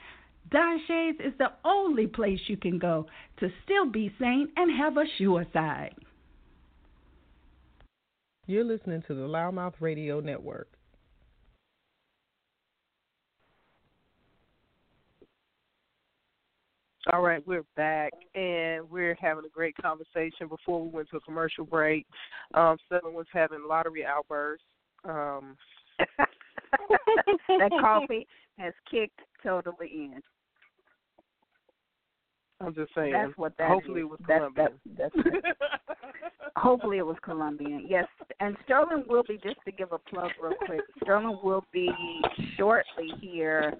Don Shays is the only place you can go to still be sane and have a sure side. You're listening to the LouddMouth Radio Network. All right, we're back and we're having a great conversation. Before we went to a commercial break, um, someone was having lottery outbursts. Um, (laughs) that coffee has kicked totally in. I'm just saying. That's what that Hopefully, is. it was That's- Colombian. that- that's Hopefully it was Colombian. Yes, and Sterling will be just to give a plug real quick. Sterling will be shortly here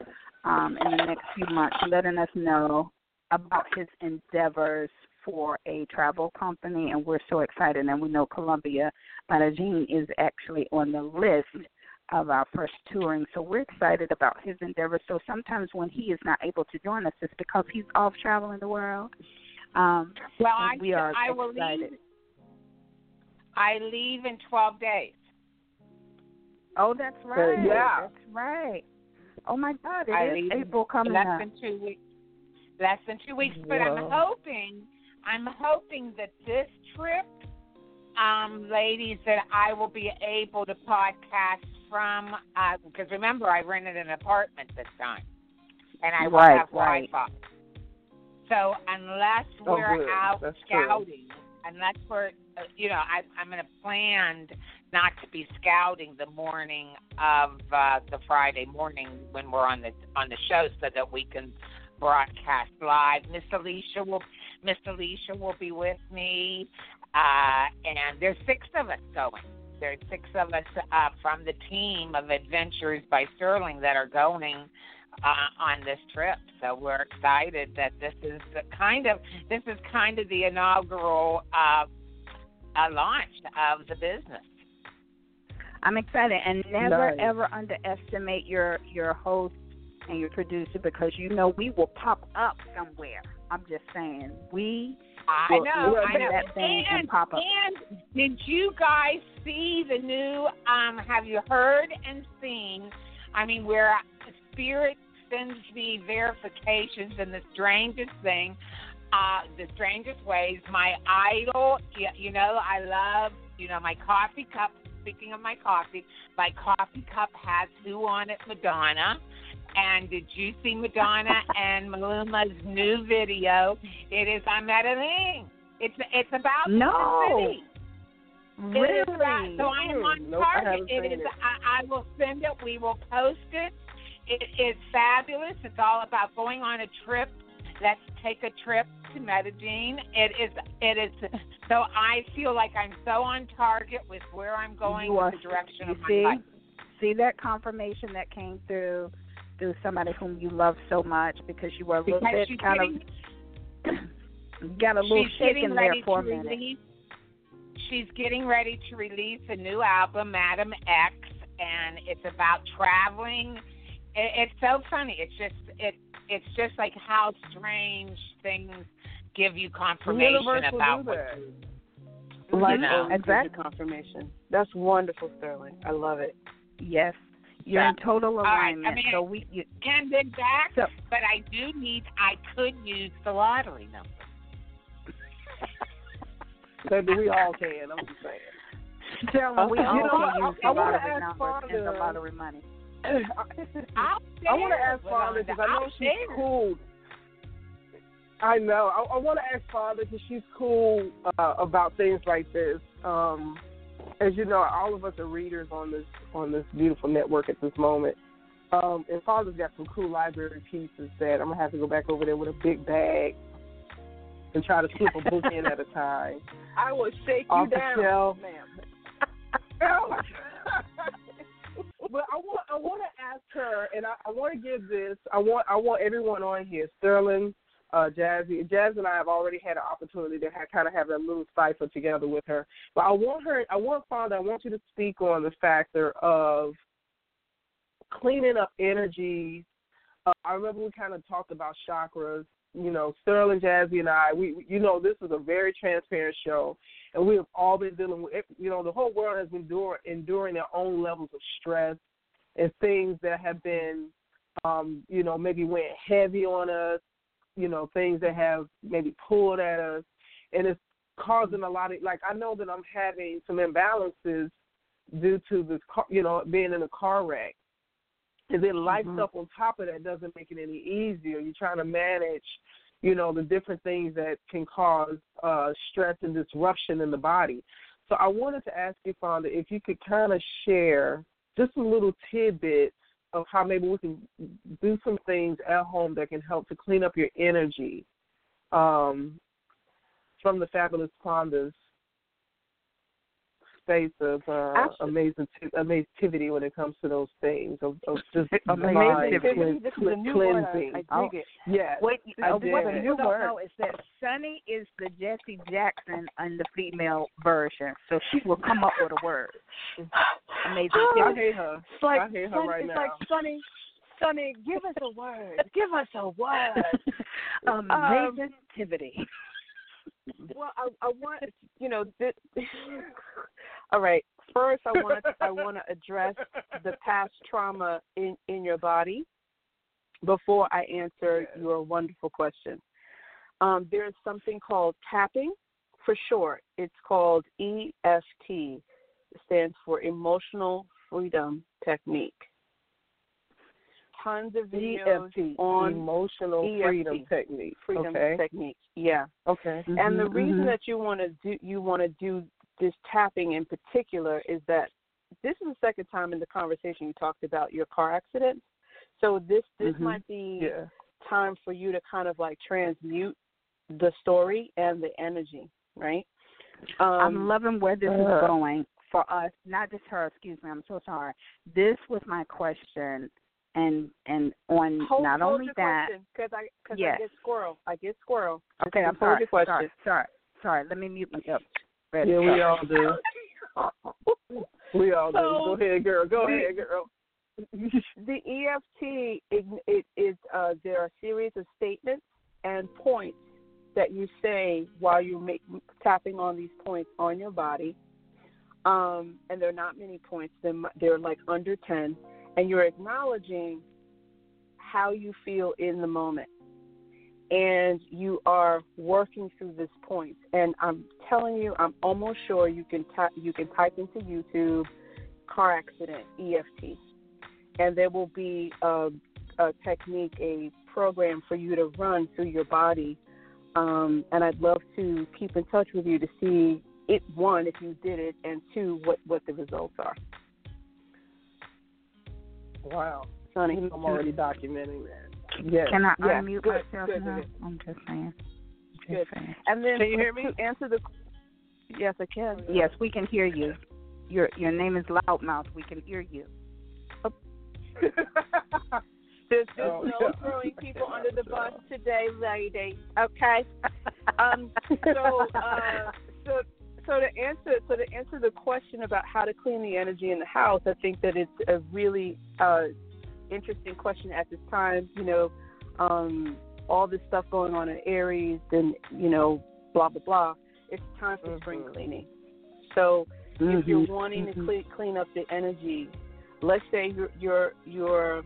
um, in the next few months, letting us know about his endeavors for a travel company, and we're so excited. And we know Colombia Medellin is actually on the list of our first touring, so we're excited about his endeavors. So sometimes when he is not able to join us, it's because he's off traveling the world. Um, well, I, we are I excited. will leave. I leave in 12 days. Oh, that's right. yeah. That's right. Oh my God, it I is leave April coming less up. than two weeks. Less than two weeks, but I'm hoping, I'm hoping that this trip, um, ladies, that I will be able to podcast from. Uh, because remember, I rented an apartment this time, and I will Right, have right. Wi-Fi. So unless Oh, we're good. out That's true. scouting, unless we're, uh, you know, I, I'm going to plan not to be scouting the morning of uh, the Friday morning when we're on the on the show, so that we can broadcast live. Miss Alicia will Miss Alicia will be with me, uh, and there's six of us going. There's six of us uh, from the team of Adventures by Sterling that are going uh, on this trip. So we're excited that this is the kind of this is kind of the inaugural uh, uh, launch of the business. I'm excited, and never Nice. ever underestimate your your host and your producer because you know we will pop up somewhere. I'm just saying we I will know, I know. that thing and, and, pop up. and did you guys see the new? Um, have you heard and seen? I mean, where Spirit sends me verifications and the strangest thing, uh, the strangest ways. My idol, you, you know, I love, you know, my coffee cup. Speaking of my coffee, my coffee cup has who on it? Madonna. And did you see Madonna (laughs) and Maluma's new video? It is I'm at a thing. It's it's about No. the city. It is about, Really? so I am on Nope, target. haven't It it. I, I will send it. We will post it. It is fabulous. It's all about going on a trip. Let's take a trip to Medellin. It is. It is. So I feel like I'm so on target with where I'm going You with are- the direction you of my see? life. See that confirmation that came through through somebody whom you love so much because you were a little Because bit kind getting, (clears throat) of got a little she's shaken getting there ready for a to minute. release. She's getting ready to release a new album, Madame X, and it's about traveling. It, it's so funny. It's just it. It's just like how strange things give you confirmation Universal about do what that. you Like know. Mm-hmm. always Exactly. confirmation. That's wonderful, Sterling. I love it. Yes, you're in total right, I alignment. mean- so we you, And then back, So- but I do need. I could use the lottery number. (laughs) Baby, we all can. I'm just saying. Carolyn, we You all know can use I- I the wanna lottery ask numbers and the Fonda- lottery money. (laughs) I'll I want to ask Fonda because I know I'll she's share. cool. I know. I, I want to ask Fonda because she's cool uh, about things like this. Um, as you know, all of us are readers on this on this beautiful network at this moment. Um, and Fonda's got some cool library pieces that I'm gonna have to go back over there with a big bag and try to slip a book in at a time. (laughs) I will shake you Off down, shelf. ma'am. (laughs) but I want I want to ask her, and I, I want to give this. I want I want everyone on here, Sterling, uh, Jazzie, Jazz, and I have already had an opportunity to kind of have a little cipher together with her. But I want her. I want Fonda. I want you to speak on the factor of cleaning up energies. Uh, I remember we kind of talked about chakras. You know, Sterling, Jazzie, and I. We, you know, this is a very transparent show, and we have all been dealing with. it. You know, the whole world has been enduring, enduring their own levels of stress and things that have been, um, you know, maybe went heavy on us. You know, things that have maybe pulled at us, and it's causing a lot of. Like I know that I'm having some imbalances due to this, car, you know, being in a car wreck. And then life Mhm. stuff on top of that doesn't make it any easier. You're trying to manage, you know, the different things that can cause uh, stress and disruption in the body. So I wanted to ask you, Fonda, if you could kind of share just some little tidbits of how maybe we can do some things at home that can help to clean up your energy um, from the fabulous Fonda's space of uh, amazing amazivity when it comes to those things of, of (laughs) just Amazing clean- This is a new word. I- cleansing. I dig Oh. it. Yes, What, I uh, what people new don't word. know is that Sonny is the Jesse Jackson and the female version, so she will come up with a word. (sighs) Amazing. I hate her. It's like I hate her right it's now. like Sonny, Sonny, give us a word. give us a word. (laughs) Amazing activity. Well, I, I want you know. This, (laughs) all right. First, I want to I want to address the past trauma in in your body before I answer your wonderful question. Um, there is something called tapping, for short. It's called EFT. It stands for Emotional Freedom Technique. Tons of videos EFT, on emotional EFT, freedom technique. freedom okay. techniques. Yeah. Okay. And the Mhm, reason mhm. that you want to do you want to do this tapping in particular is that this is the second time in the conversation you talked about your car accident. So this this Mhm. might be Yeah. time for you to kind of like transmute the story and the energy, right? Um, I'm loving where this uh, is going for us, not just her. Excuse me, I'm so sorry. This was my question, and and on hold, not hold only your that. because I because Yes. I get squirrel. I get squirrel. Just Okay, I'm hold sorry. Sorry, sorry, sorry. Let me mute myself. Ready? Yeah, we all do. (laughs) We all do. So- Go ahead, girl. Go the- ahead, girl. (laughs) the EFT it, it is uh, there are a series of statements and points that you say while you make tapping on these points on your body. Um, and there are not many points; they're, they're like under ten, and you're acknowledging how you feel in the moment, and you are working through this point. And I'm telling you, I'm almost sure you can you can type into YouTube car accident EFT and there will be a, a technique, a program for you to run through your body. Um, and I'd love to keep in touch with you to see it one if you did it, and two what what the results are. Wow. Sonny, I'm already documenting that. Yes. Can I Yeah, unmute good, myself good, now? good. I'm just saying. Just Good. saying. And then Can you hear me? answer the yes, I can. Yes, we can hear you. Your your name is LouddMouth. We can hear you. (laughs) There's, just Oh, no yeah. throwing people under the bus (laughs) today, lady. Okay. Um. So, uh, so, so to answer, so to answer the question about how to clean the energy in the house, I think that it's a really uh, interesting question at this time. You know, um, all this stuff going on in Aries, and you know, blah blah blah. It's time for spring Mhm. cleaning. So, if you're Mhm, wanting to mhm. clean clean up the energy, let's say you're you're you're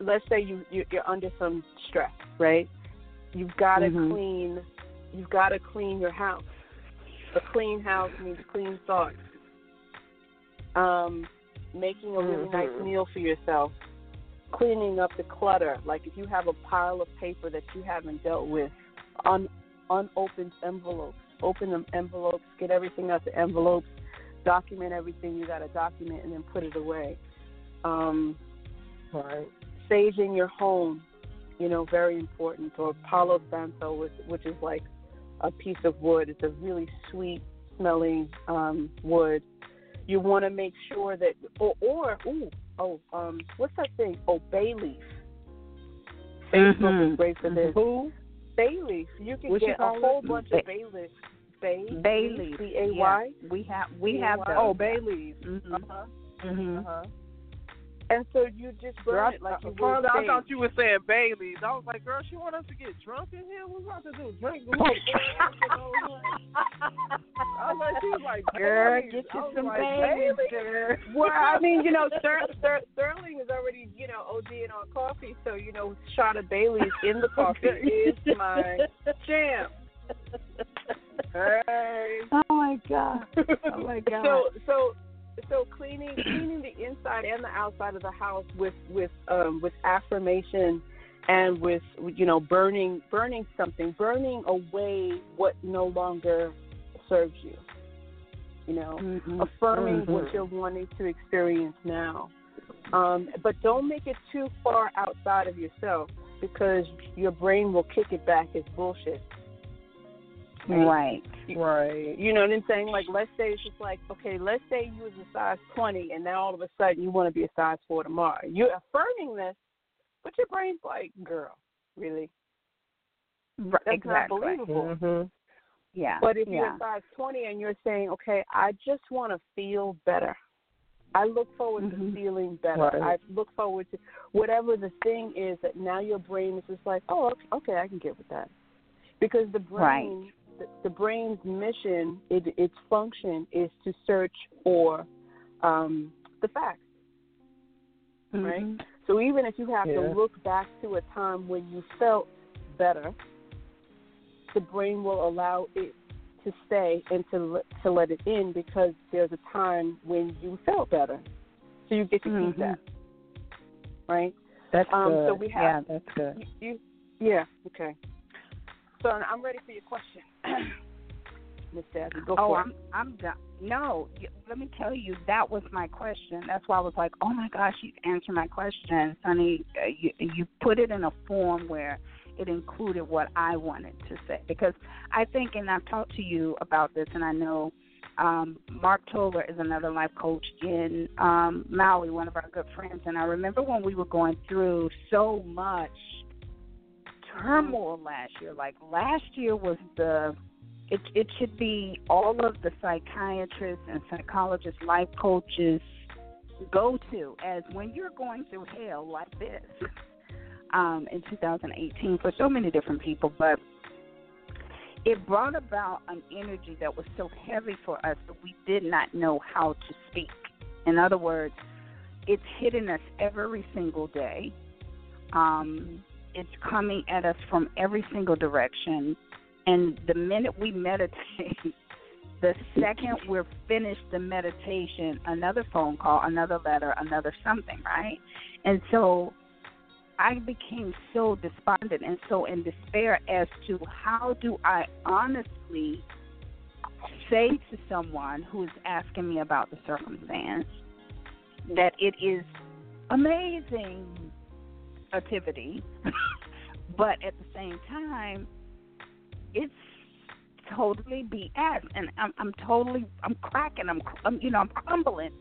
let's say you you- you're under some stress, right? You've got to Mhm. clean. You've got to clean your house. A clean house means clean thoughts. Um, making a really nice Mhm. meal for yourself. Cleaning up the clutter. Like if you have a pile of paper that you haven't dealt with, un, unopened envelopes. Open them envelopes. Get everything out the envelopes. Document everything you got to document, and then put it away. Um, Right. saging your home, you know, very important. Or Palo Santo, which, which is like a piece of wood. It's a really sweet smelling um, wood. You want to make sure that, or, or ooh, oh, um, what's that thing? Oh, bay leaf. Facebook Mhm. is great for this. Who? Bay leaf. You can What's get it a whole bunch Bay- of bay leaf. Bay, Bay leaf. B A Y. We have we have B-A-Y. those. Oh, bay leaves. Mhm. Uh huh. Mhm. Uh huh. And so you just burn Girl, I, it like you I, would I thought you were saying Bailey's. I was like, girl, she want us to get drunk in here. What's about to do? Drink? (laughs) I was like, she was like, Girl, get you some like, Baileys, Bailey's? (laughs) Well, I mean, you know, Ster- Ster- Sterling is already, you know, ODing on coffee, so you know, shot of Bailey's in the coffee is (laughs) my jam. Hey. Oh my god. Oh my god. So, so, so cleaning, cleaning the inside and the outside of the house with with um, with affirmation and with you know burning burning something, burning away what no longer serves you. You know, Mhm. affirming what Mhm. you're wanting to experience now. Um, but don't make it too far outside of yourself because your brain will kick it back as bullshit. Right. Right. You know what I'm saying? Like, let's say it's just like, okay, let's say you was a size 20, and now all of a sudden you want to be a size 4 tomorrow. You're affirming this, but your brain's like, girl, really? Right. That's exactly. not believable. Mhm. Yeah. But if yeah. you're a size 20 and you're saying, okay, I just want to feel better. I look forward Mhm. to feeling better. Right. I look forward to whatever the thing is that now your brain is just like, oh, okay, okay I can get with that. Because the brain, the, the brain's mission, it, its function is to search for um, the facts. right? Mhm. So even if you have Yeah. to look back to a time when you felt better, the brain will allow it to stay and to let- to let it in because there's a time when you felt better. So you get to keep Mhm. that, right? That's Um, good. so we have- yeah, that's good. You, you, yeah, okay. So I'm ready for your question, (clears throat) Miss Jazzie. Go Oh, for I'm it. I'm done. No, y- let me tell you, that was my question. That's why I was like, oh my gosh, you answered my question, Sonny. Uh, you you put it in a form where it included what I wanted to say because I think, and I've talked to you about this, and I know um, Mark Toller is another life coach in um, Maui, one of our good friends, and I remember when we were going through so much turmoil last year. Like last year was the it it should be all of the psychiatrists and psychologists, life coaches go to as when you're going through hell like this um, in 2018 for so many different people, but it brought about an energy that was so heavy for us that we did not know how to speak. In other words, it's hitting us every single day. Um, it's coming at us from every single direction. And the minute we meditate, (laughs) the second we're finished the meditation, another phone call, another letter, another something, right? And so I became so despondent and so in despair as to how do I honestly say to someone who is asking me about the circumstance that it is amazing activity, (laughs) but at the same time, it's totally BS, and I'm I'm totally I'm cracking, I'm, I'm you know I'm crumbling,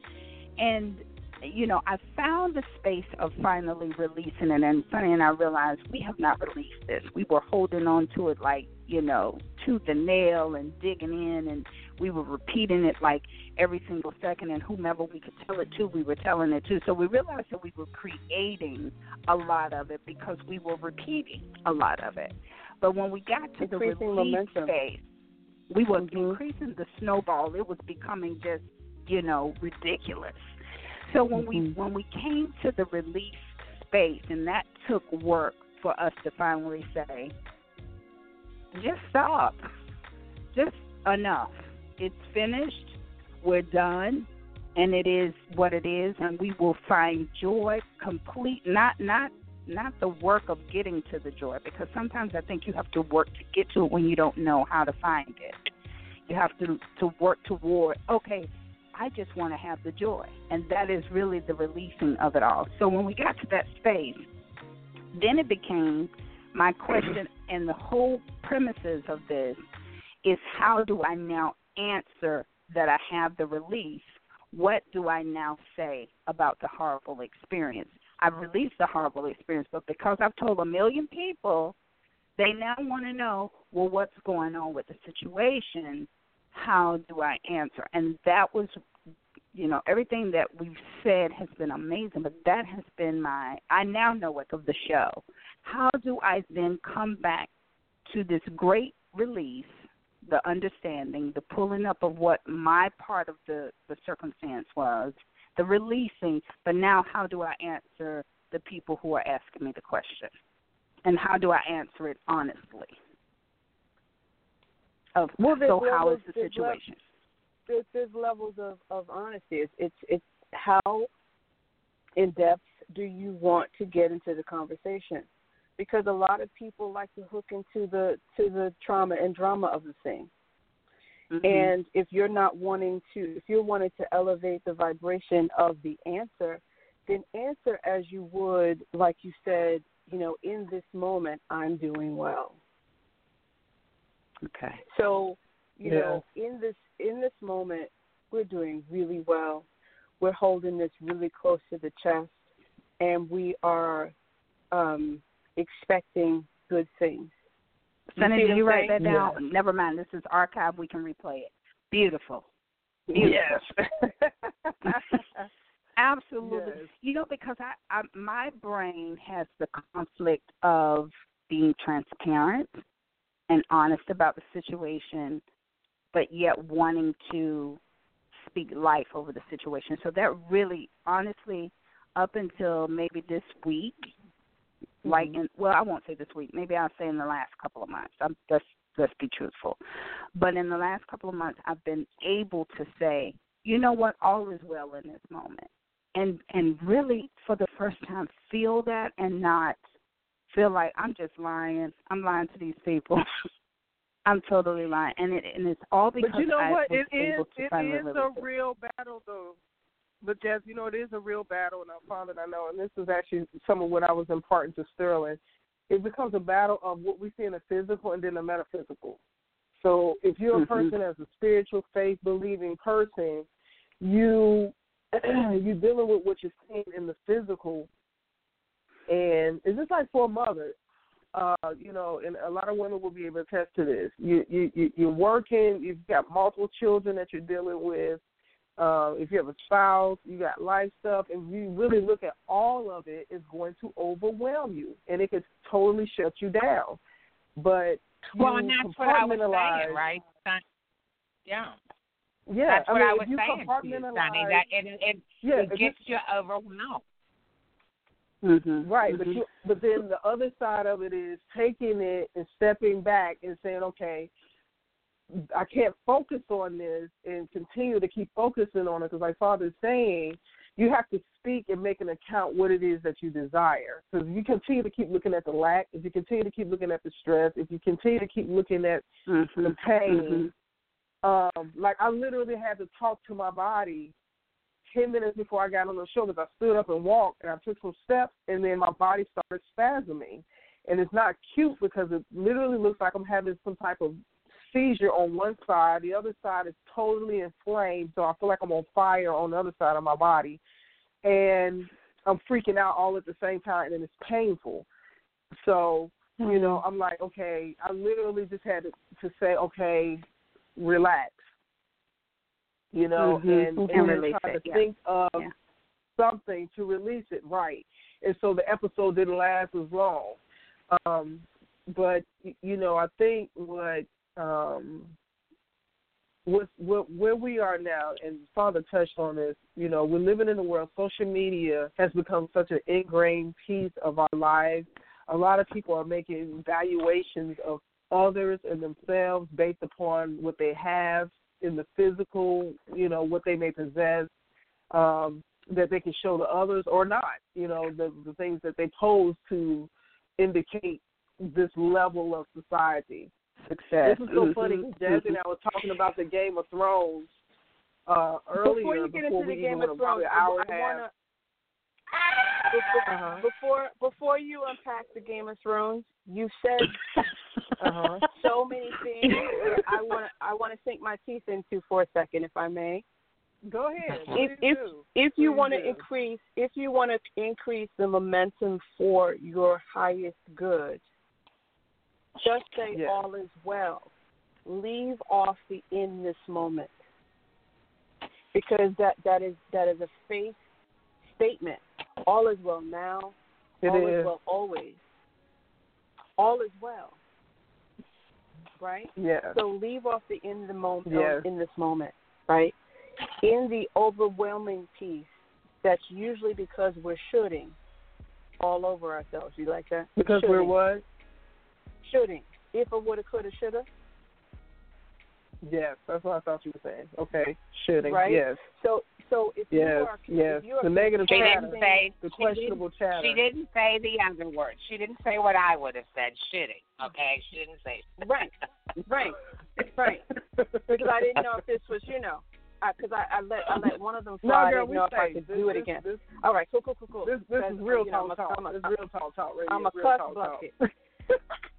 and you know I found the space of finally releasing it, and Sonny and I realized we have not released this. We were holding on to it like you know tooth and nail and digging in, and we were repeating it like every single second, and whomever we could tell it to, we were telling it to. So we realized that we were creating a lot of it because we were repeating a lot of it. But when we got to the release momentum. phase, we were Mhm. increasing the snowball. It was becoming just, you know, ridiculous. So when we Mhm. when we came to the release space, and that took work for us to finally say, just stop, just enough. It's finished. We're done, and it is what it is, and we will find joy complete. Not not not the work of getting to the joy, because sometimes I think you have to work to get to it when you don't know how to find it. You have to to work toward. Okay, I just want to have the joy, and that is really the releasing of it all. So when we got to that space, then it became my question, and the whole premises of this is how do I now answer that I have the release? What do I now say about the horrible experience? I've released the horrible experience, but because I've told a million people, they now want to know, well, what's going on with the situation? How do I answer? And that was, you know, everything that we've said has been amazing, but that has been my, I now know it of the show. How do I then come back to this great release, the understanding, the pulling up of what my part of the, the circumstance was, the releasing, but now how do I answer the people who are asking me the question? And how do I answer it honestly? Of Well, so how is the situation? There's, there's levels of, of honesty. It's, it's it's how in depth do you want to get into the conversation? Because a lot of people like to hook into the to the trauma and drama of the thing. Mhm. And if you're not wanting to, if you're wanting to elevate the vibration of the answer, then answer as you would, like you said, you know, in this moment, I'm doing well. Okay. So, you Yeah. know, in this in this moment, we're doing really well. We're holding this really close to the chest, and we are um, expecting good things. You Sonny, see did what you I'm write that saying? down? Never mind. This is archive. We can replay it. Beautiful. Yes. (laughs) Absolutely. Yes. You know, because I, I my brain has the conflict of being transparent and honest about the situation, but yet wanting to speak life over the situation. So that really, honestly, up until maybe this week, like mm-hmm. in well, I won't say this week. Maybe I'll say in the last couple of months. I'm let's let's be truthful. But in the last couple of months, I've been able to say, you know what, all is well in this moment, and and really for the first time feel that and not feel like I'm just lying. I'm lying to these people. (laughs) I'm totally lying, and it and it's all because but you know I what? It is it is a real battle though. But Jazz, you know, it is a real battle and I found it I know, and this is actually some of what I was imparting to Sterling. It becomes a battle of what we see in the physical and then the metaphysical. So if you're a Mhm. person as a spiritual, faith believing person, you (clears throat) you're dealing with what you're seeing in the physical and it's just like for a mother, uh, you know, and a lot of women will be able to attest to this. You you you- you're working, you've got multiple children that you're dealing with. Uh, if you have a spouse, you got life stuff, and you really look at all of it, it's going to overwhelm you, and it could totally shut you down. But Well, and that's what I was saying, right? Yeah. Yeah, That's I what mean, I was saying to you, Sonny. That it it, yeah, it gets you overwhelmed. Mhm. Right, but Mhm. you but then the other side of it is taking it and stepping back and saying, okay, I can't focus on this and continue to keep focusing on it because, like Father's saying, you have to speak and make an account what it is that you desire. Because if you continue to keep looking at the lack, if you continue to keep looking at the stress, if you continue to keep looking at the Mhm. pain, Mhm. um, like I literally had to talk to my body ten minutes before I got on the show because I stood up and walked and I took some steps and then my body started spasming. And it's not cute because it literally looks like I'm having some type of seizure on one side. The other side is totally inflamed, so I feel like I'm on fire on the other side of my body. And I'm freaking out all at the same time and it's painful. So, you know, mm-hmm. I'm like, okay, I literally just had to, to say, okay, relax. You know, Mhm. and, And try it, to yeah. think of Yeah. something to release it right. And so the episode didn't last as long. Um, but you know, I think what um what, what where we are now, and Father touched on this. You know, we're living in a world. Social media has become such an ingrained piece of our lives. A lot of people are making evaluations of others and themselves based upon what they have in the physical. You know, what they may possess. Um, that they can show to others or not. You know, the the things that they pose to indicate this level of society Success. this is so funny. Jazzie and I was talking about the Game of Thrones uh, earlier before you get into we the Game even of Thrones, an hour I and a half. wanna before, Uh-huh. before before you unpack the Game of Thrones, you said (laughs) Uh-huh. so many things. that I want to I want to sink my teeth into for a second, if I may. Go ahead. If if if you want to increase if you want to increase the momentum for your highest good, just say all is well. Leave off the in this moment because that that is that is a faith statement. All is well now. It all is. well always. All is well. Right? Yes. So leave off the in the moment um, Yes. in this moment, right? In the overwhelming piece, that's usually because we're shooting all over ourselves. You like that? because we're what? Shooting. If I woulda, coulda, shoulda. Yes, that's what I thought you were saying. Okay, shooting. Right? Yes, So, so if yes, you are, yes. if you are The negative She chatter, didn't say the she questionable chatter. She didn't say the other word. She didn't say what I would have said. Shitting. Okay, she didn't say. Right. right, right, because I didn't know if this was, you know, because I, I let I let one of them (laughs) No, fly. I girl, didn't we know if I could this, do it again. This, All right, cool, cool, cool, cool. this, this Because, is real you know, talk I'm a- talk. I'm a- This is real talk talk radio. I'm a real cuss talk bucket. (laughs)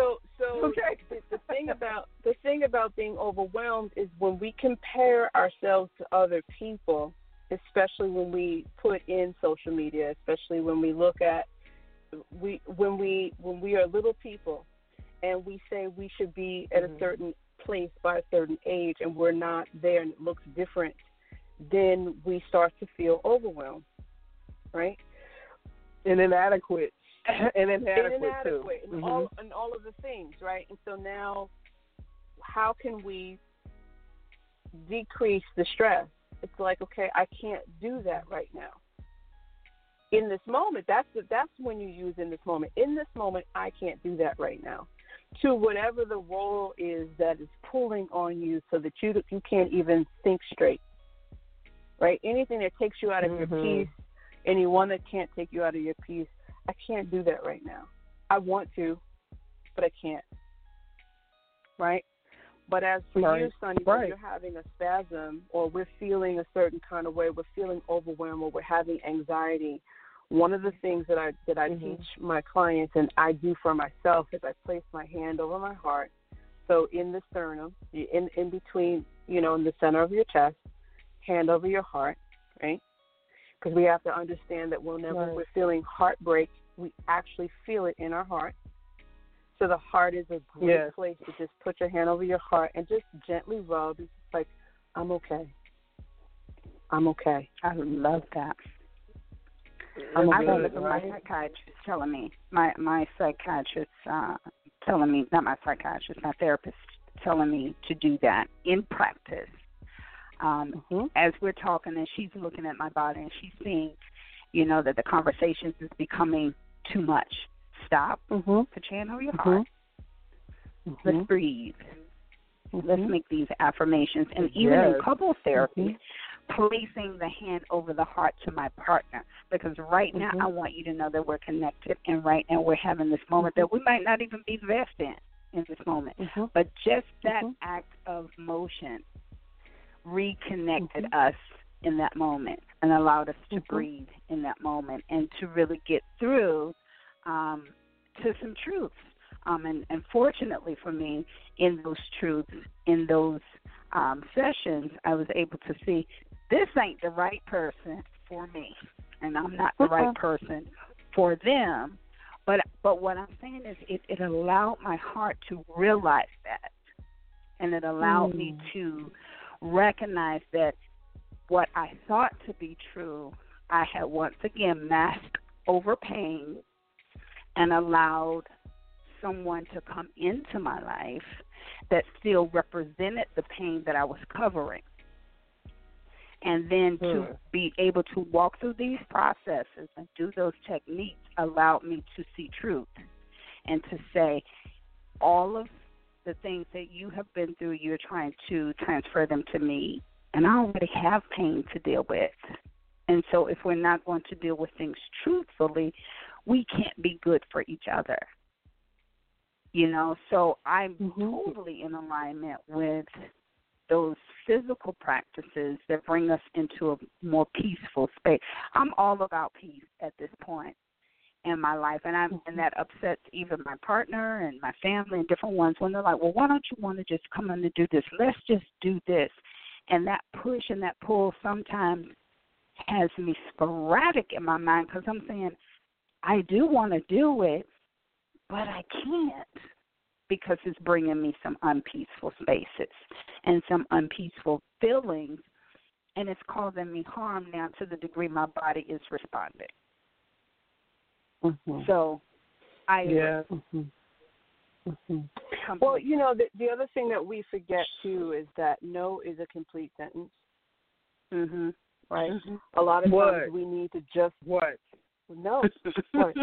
So so Okay. the, the thing about the thing about being overwhelmed is when we compare ourselves to other people, especially when we put in social media, especially when we look at we when we when we are little people and we say we should be at a mm-hmm. certain place by a certain age and we're not there and it looks different, then we start to feel overwhelmed. Right? And inadequate. And (laughs) and inadequate, inadequate too. and Mhm. all and all of the things, right? And so now, how can we decrease the stress? It's like, okay, I can't do that right now. In this moment, that's the, that's when you use in this moment. In this moment, I can't do that right now. To whatever the role is that is pulling on you, so that you you can't even think straight, right? Anything that takes you out of your Mhm. peace, anyone that can't take you out of your peace, I can't do that right now. I want to, but I can't. Right? But as for you, Right. Sonny, when you're having a spasm or we're feeling a certain kind of way, we're feeling overwhelmed or we're having anxiety, one of the things that I that I Mhm. teach my clients and I do for myself is I place my hand over my heart. So in the sternum, in in between, you know, in the center of your chest, hand over your heart, right? Because we have to understand that whenever Right. we're feeling heartbreak, we actually feel it in our heart. So the heart is a great Yes. place to just put your hand over your heart and just gently rub. It's like, I'm okay. I'm okay. I love that. I'm I love good, it my psychiatrist telling me, my my psychiatrist uh, telling me, not my psychiatrist, my therapist telling me to do that in practice. Um, Mhm. As we're talking, and she's looking at my body, and she's seeing, you know, that the conversations is becoming too much. Stop. Mhm. Your hand over your Mhm. heart. Mhm. Let's breathe. Let's Mhm. make these affirmations. And even in Yes. couple therapy, placing the hand over the heart to my partner. Because right now. I want you to know that we're connected, and right now, we're having this moment that we might not even be best in in this moment. Mhm. But just that Mhm. act of motion reconnected Mhm. us in that moment and allowed us to Mhm. breathe in that moment and to really get through um, to some truths. Um, and, and fortunately for me, in those truths, in those um, sessions, I was able to see this ain't the right person for me, and I'm not the right person for them. But but what I'm saying is, it, it allowed my heart to realize that, and it allowed me Mm. to recognize that what I thought to be true, I had once again masked over pain and allowed someone to come into my life that still represented the pain that I was covering. And then to Hmm. be able to walk through these processes and do those techniques allowed me to see truth and to say, all of the things that you have been through, you're trying to transfer them to me. And I already have pain to deal with. And so if we're not going to deal with things truthfully, we can't be good for each other. You know, so I'm Mhm. totally in alignment with those physical practices that bring us into a more peaceful space. I'm all about peace at this point in my life and I'm and mm-hmm. that upsets even my partner and my family and different ones when they're like, Well, why don't you want to just come in and do this? Let's just do this and that push and that pull sometimes has me sporadic in my mind because I'm saying I do want to do it, but I can't because it's bringing me some unpeaceful spaces and some unpeaceful feelings, and it's causing me harm now to the degree my body is responding. Mhm. So, I Yeah. Mhm. Mhm. Well, you know, the, the other thing that we forget too is that no is a complete sentence, Mhm. right? Mhm. A lot of What? times we need to just What? no. (laughs) What?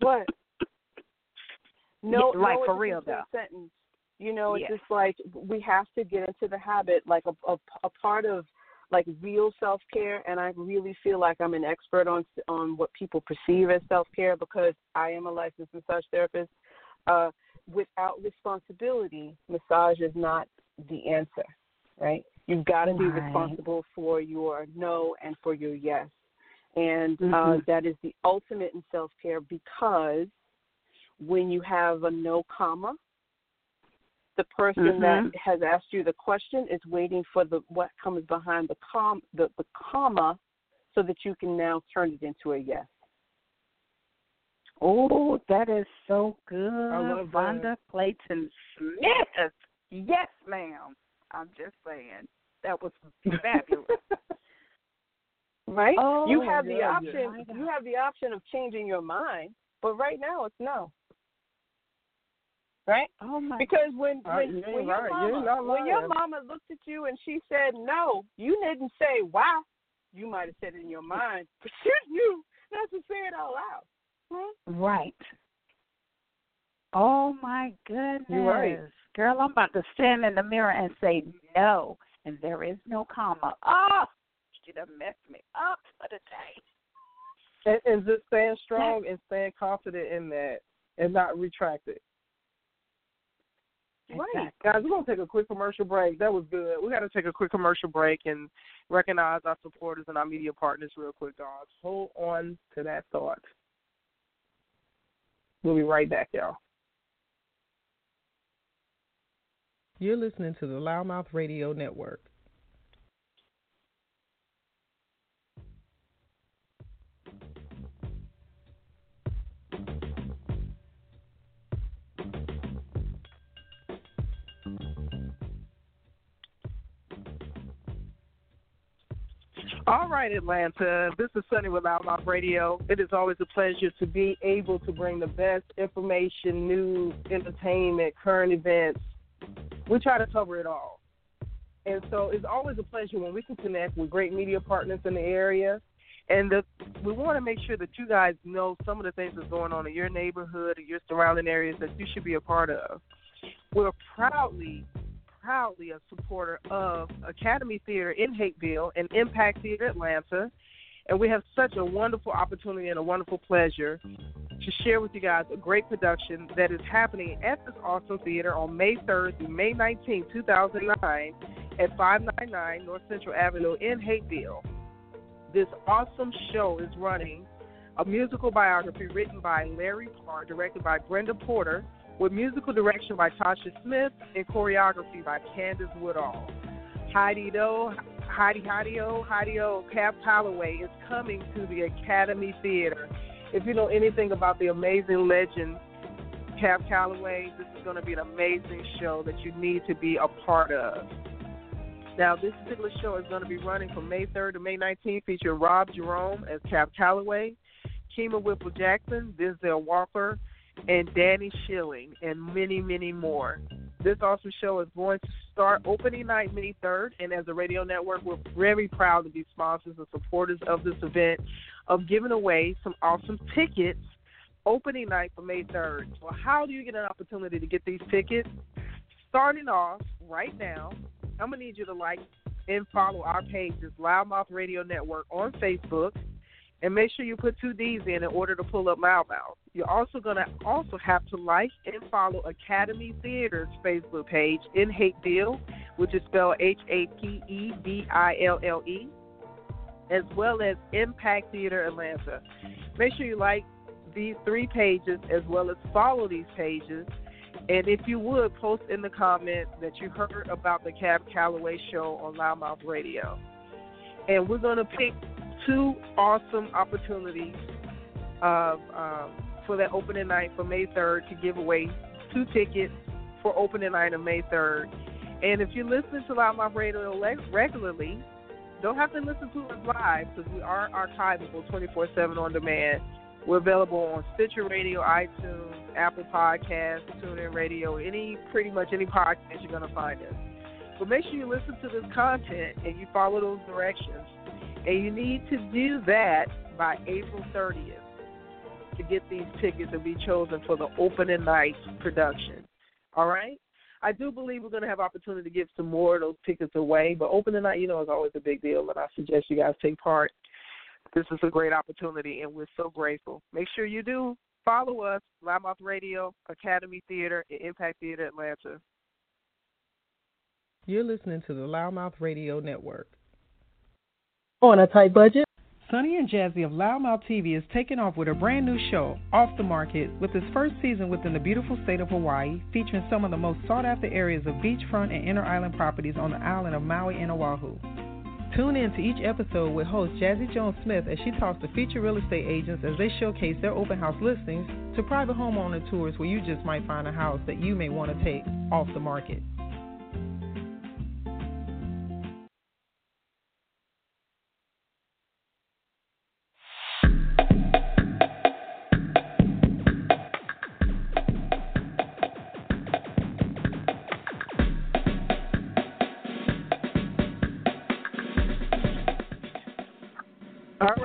What? No, like no, for real, though. Sentence. You know, it's Yeah. just like we have to get into the habit, like a, a, a part of like real self care, and I really feel like I'm an expert on on what people perceive as self care because I am a licensed massage therapist. Uh, without responsibility, massage is not the answer, right? You've got to be Right. responsible for your no and for your yes, and uh, Mhm. that is the ultimate in self care because when you have a no comma, the person Mhm. that has asked you the question is waiting for the what comes behind the com the, the comma so that you can now turn it into a yes. Oh, that is so good. Vonda Clayton Smith. Yes, ma'am. I'm just saying. That was fabulous. (laughs) right? Oh, you have the yeah, option you have the option of changing your mind, but right now it's no. Right? oh my Because when Right, when, you ain't when your right. Mama when your mama looked at you and she said no, you didn't say why. You might have said it in your mind, (laughs) but you knew not to say it all out loud. Huh? Right. Oh my goodness. Right. Girl, I'm about to stand in the mirror and say no. And there is no comma. Oh, you done messed me up for the day. And, and just stand strong and stand confident in that and not retract it. Right. Guys, we're going to take a quick commercial break. That was good. we got to take a quick commercial break and recognize our supporters and our media partners real quick, guys. Hold on to that thought. We'll be right back, y'all. You're listening to the LouddMouth Radio Network. All right, Atlanta. This is Sonny with LouddMouth Radio. It is always a pleasure to be able to bring the best information, news, entertainment, current events. We try to cover it all. And so it's always a pleasure when we can connect with great media partners in the area. And the, we want to make sure that you guys know some of the things that's going on in your neighborhood or your surrounding areas that you should be a part of. We're proudly proudly a supporter of Academy Theater in Hapeville and Impact Theater Atlanta. And we have such a wonderful opportunity and a wonderful pleasure to share with you guys a great production that is happening at this awesome theater on May 3rd through May 19th, 2009 at 599 North Central Avenue in Hapeville. This awesome show is running a musical biography written by Larry Parr, directed by Brenda Porter, with musical direction by Tasha Smith and choreography by Candace Woodall. Heidi Do, Heidi Heidi O, Heidi O, Cab Calloway is coming to the Academy Theater. If you know anything about the amazing legend Cab Calloway, this is going to be an amazing show that you need to be a part of. Now, this particular show is going to be running from May 3rd to May 19th, featuring Rob Jerome as Cab Calloway, Kima Whipple Jackson, Denzel Walker, and Danny Schilling, and many, many more. This awesome show is going to start opening night May 3rd, and as a radio network, we're very proud to be sponsors and supporters of this event, of giving away some awesome tickets opening night for May 3rd. So, how do you get an opportunity to get these tickets? Starting off right now, I'm going to need you to like and follow our pages, LouddMouth Radio Network, on Facebook and make sure you put two D's in in order to pull up LouddMouth. You're also going to also have to like and follow Academy Theater's Facebook page in Hapeville, which is spelled H A P E V I L L E, as well as Impact Theater Atlanta. Make sure you like these three pages as well as follow these pages. And if you would, post in the comments that you heard about the Cab Calloway show on LouddMouth Radio. And we're going to pick two awesome opportunities of, um, for that opening night for May 3rd to give away two tickets for opening night on May 3rd. And if you're listening to LouddMouth Radio regularly, don't have to listen to us live because we are archivable 24 7 on demand. We're available on Stitcher Radio, iTunes, Apple Podcasts, TuneIn Radio, any pretty much any podcast you're going to find us. But make sure you listen to this content and you follow those directions. And you need to do that by April 30th to get these tickets and be chosen for the opening night production. All right? I do believe we're going to have opportunity to give some more of those tickets away, but opening night, you know, is always a big deal, and I suggest you guys take part. This is a great opportunity, and we're so grateful. Make sure you do follow us, LouddMouth Radio, Academy Theater, and Impact Theater Atlanta. You're listening to the LouddMouth Radio Network. On a tight budget? Sonny and Jazzie of LouddMouth TV is taking off with a brand new show, Off the Market, with its first season within the beautiful state of Hawaii, featuring some of the most sought after areas of beachfront and inner island properties on the island of Maui and Oahu. Tune in to each episode with host Jazzie Jones Smith as she talks to featured real estate agents as they showcase their open house listings to private homeowner tours where you just might find a house that you may want to take off the market.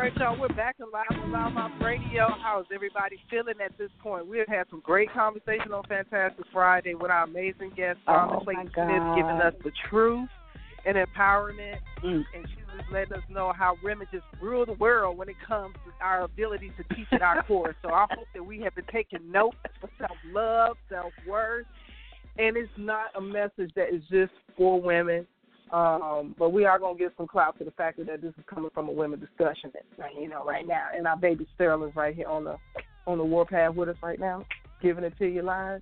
Right, y'all, we're back in live on LouddMouth Radio. How's everybody feeling at this point? We've had some great conversation on Fantastic Friday with our amazing guest, Thomas Oh, Clayton Smith, giving us the truth and empowerment. Mm. And she was letting us know how women just rule the world when it comes to our ability to teach at our (laughs) course. So I hope that we have been taking notes for self love, self worth. And it's not a message that is just for women. Um, but we are gonna give some clout to the fact that this is coming from a women discussion, right, you know, right now. And our baby Sterling's right here on the on the warpath with us right now, giving it to you live.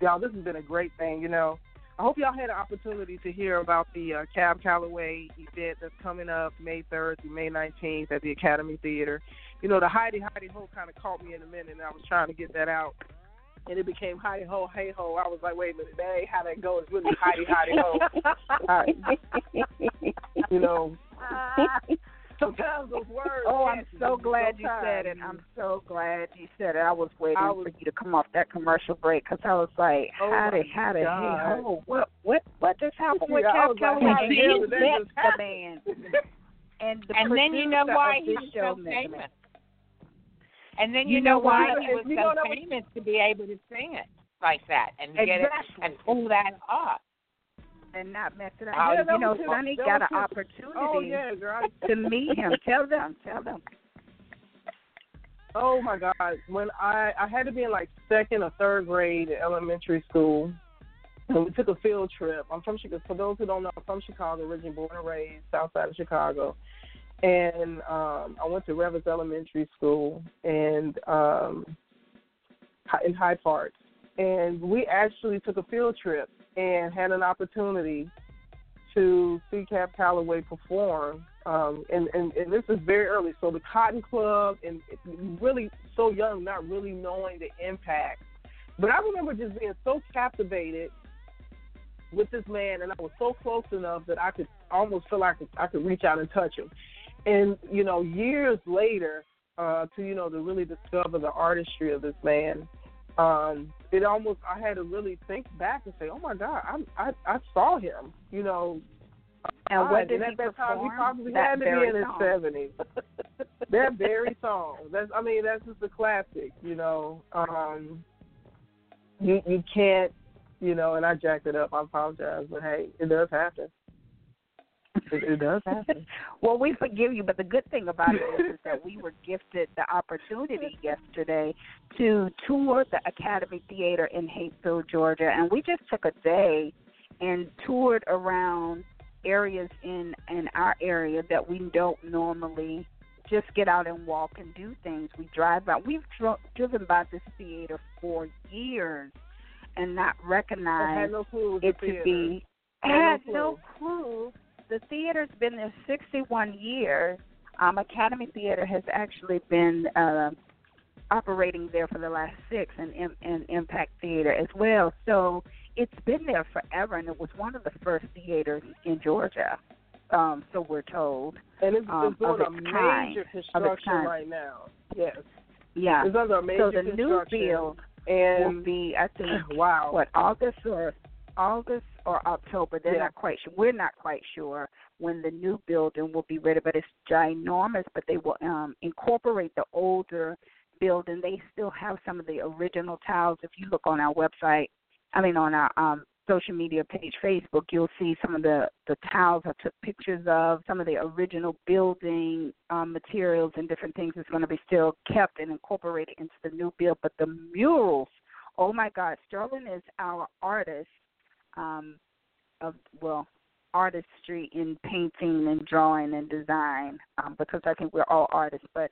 Y'all, this has been a great thing, you know. I hope y'all had an opportunity to hear about the uh, Cab Calloway event that's coming up May 3rd through May 19th at the Academy Theater. You know, the Heidi Heidi Ho kind of caught me in a minute, and I was trying to get that out. And it became Heidi Ho, Hey Ho. I was like, wait a minute, that ain't how that goes. It's really Heidi Heidi Ho. All right. (laughs) You know, sometimes those words. Oh, I'm so you. glad you said it. I'm so glad you said it. I was waiting I was- for you to come off that commercial break because I was like, Oh, how my did, how did, God. hey, ho, what, what, what just happened with Yeah, I Cab was like, Calloway? how And the hell you did that met just the man. And, the and then you know why of he this was show so met the man. famous. And then You you, know know why what? he was so that famous to be able to sing it like that and get it and pull that off. and not mess it up. Oh, yeah, you know, was Sonny got an his- opportunity Oh yeah, girl. (laughs) to meet him. Tell them, tell them. Oh my God! When I I had to be in like second or third grade at elementary school, and we took a field trip. I'm from Chicago. For those who don't know, I'm from Chicago, originally born and raised south side of Chicago. And um I went to Reavis Elementary School and um in Hyde Park. And we actually took a field trip and had an opportunity to see Cab Calloway perform. Um, and, and, and this is very early. So the Cotton Club, and really so young, not really knowing the impact. But I remember just being so captivated with this man, and I was so close enough that I could almost feel like I could reach out and touch him. And you know, years later, uh, to you know, to really discover the artistry of this man, um, it almost I had to really think back and say, "Oh my God, I I, I saw him." You know, And what did and he at that time, he perform? probably That had to be in his seventies. that very song. That's I mean, that's just a classic. You know, um, you you can't, you know, and I jacked it up. I apologize, but hey, it does happen. (laughs) It, it does happen. (laughs) Well, we forgive you, but the good thing about it is, is that we were gifted the opportunity yesterday to tour the Academy Theater in Hapeville, Georgia, and we just took a day and toured around areas in in our area that we don't normally just get out and walk and do things. We drive by. We've dro- driven by this theater for years and not I recognized no it was to theater. be I had had no no clue. The theater's been there 61 years. Um, Academy Theater has actually been uh, operating there for the last six, and, and Impact Theater as well. So it's been there forever, and it was one of the first theaters in Georgia. Um, so we're told. and it's, um, it's doing a major kind. Construction right now. Yes, Yeah. it's under a major So the new build will and be, I think, (clears throat) wow, what August or August or October. They're Yeah. not quite sure. We're not quite sure when the new building will be ready, but it's ginormous. But they will um, incorporate the older building. They still have some of the original tiles. If you look on our website, I mean on our um, social media page, Facebook, you'll see some of the the tiles I took pictures of. Some of the original building um, materials and different things is going to be still kept and incorporated into the new build. But the murals oh my God, Sterling is our artist. Um, of well, artistry in painting and drawing and design um, because I think we're all artists. But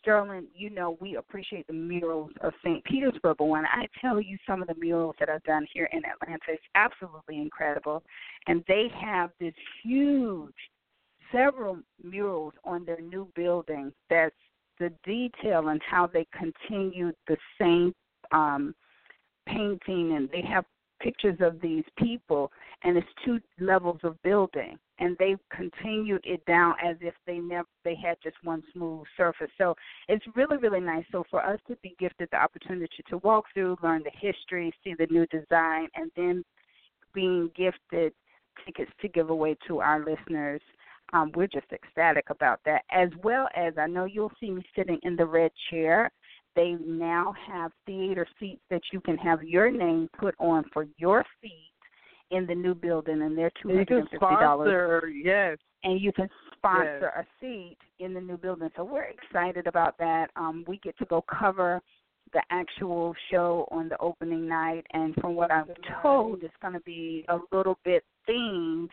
Sterling, you know, we appreciate the murals of St. Petersburg. But when I tell you some of the murals that are done here in Atlanta, it's absolutely incredible. And they have this huge, several murals on their new building that's the detail and how they continue the same um, painting, and they have pictures of these people, and it's two levels of building, and they've continued it down as if they never they had just one smooth surface. So it's really really nice. So for us to be gifted the opportunity to walk through, learn the history, see the new design, and then being gifted tickets to give away to our listeners. Um, we're just ecstatic about that, as well as I know you'll see me sitting in the red chair they now have theater seats that you can have your name put on for your seat in the new building, and they're two hundred and fifty dollars. Yes. And you can sponsor yes. a seat in the new building. So we're excited about that. Um, we get to go cover the actual show on the opening night, and from what I'm told, it's going to be a little bit themed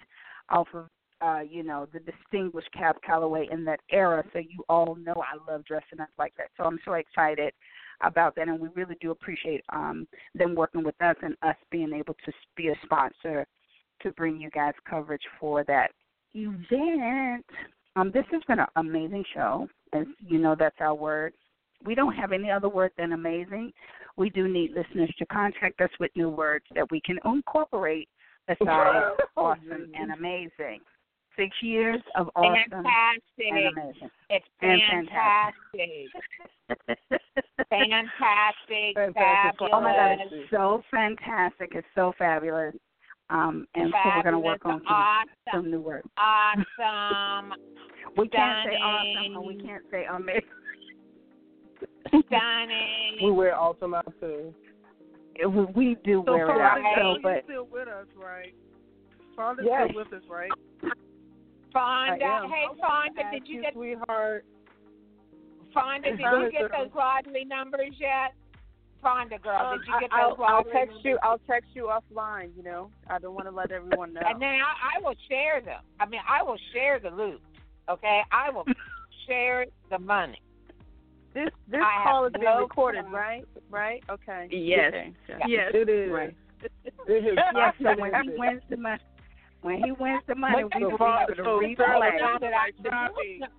off of uh, you know, the distinguished Cab Calloway in that era. So you all know I love dressing up like that. So I'm so excited about that, and we really do appreciate um, them working with us and us being able to be a sponsor to bring you guys coverage for that event. Um, this has been an amazing show. As you know, that's our word. We don't have any other word than amazing. We do need listeners to contact us with new words that we can incorporate (laughs) aside awesome and amazing six years of awesome fantastic. and amazing. It's fantastic. fantastic. fantastic. (laughs) Fabulous. Oh my God, it's so fantastic. It's so fabulous. Um, and fabulous. so we're going to work on some, awesome. some new work. Awesome. (laughs) we can't say awesome and we can't say amazing. Stunning. we wear awesome out too. We, we do so wear it out. So, but still with us, right? Fonda's yes. still with us, right? Fonda, hey Fonda, did you, you get sweetheart? Fonda, did you get those lottery numbers yet? Fonda girl, um, did you get I'll, those lottery I'll text numbers? you. I'll text you offline. You know, I don't want to let everyone know. And then I, I will share them. I mean, I will share the loot. Okay, I will (laughs) share the money. This this I call is have being no recorded, clue. right? Right? Okay. Yes. Okay. Yes, it is. Right. It is. (laughs) Yes, so when he wins the money, when he wins the money, we will be able to So, replay. Sterling, that I- the girls-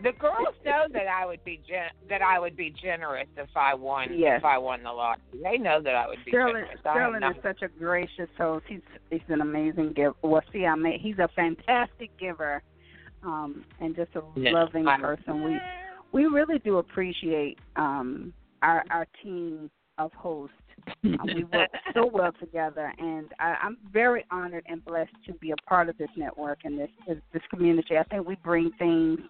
The girls know that I would be gen- that I would be generous if I won Yes. if I won the lottery. They know that I would be Sterling, generous. I Sterling is such a gracious host. He's he's an amazing giver. Well, see, I mean, he's a fantastic giver, um, and just a Yeah, loving I- person. We we really do appreciate um, our our team of hosts. Uh, we work so (laughs) well together, and I, I'm very honored and blessed to be a part of this network and this this, this community. I think we bring things.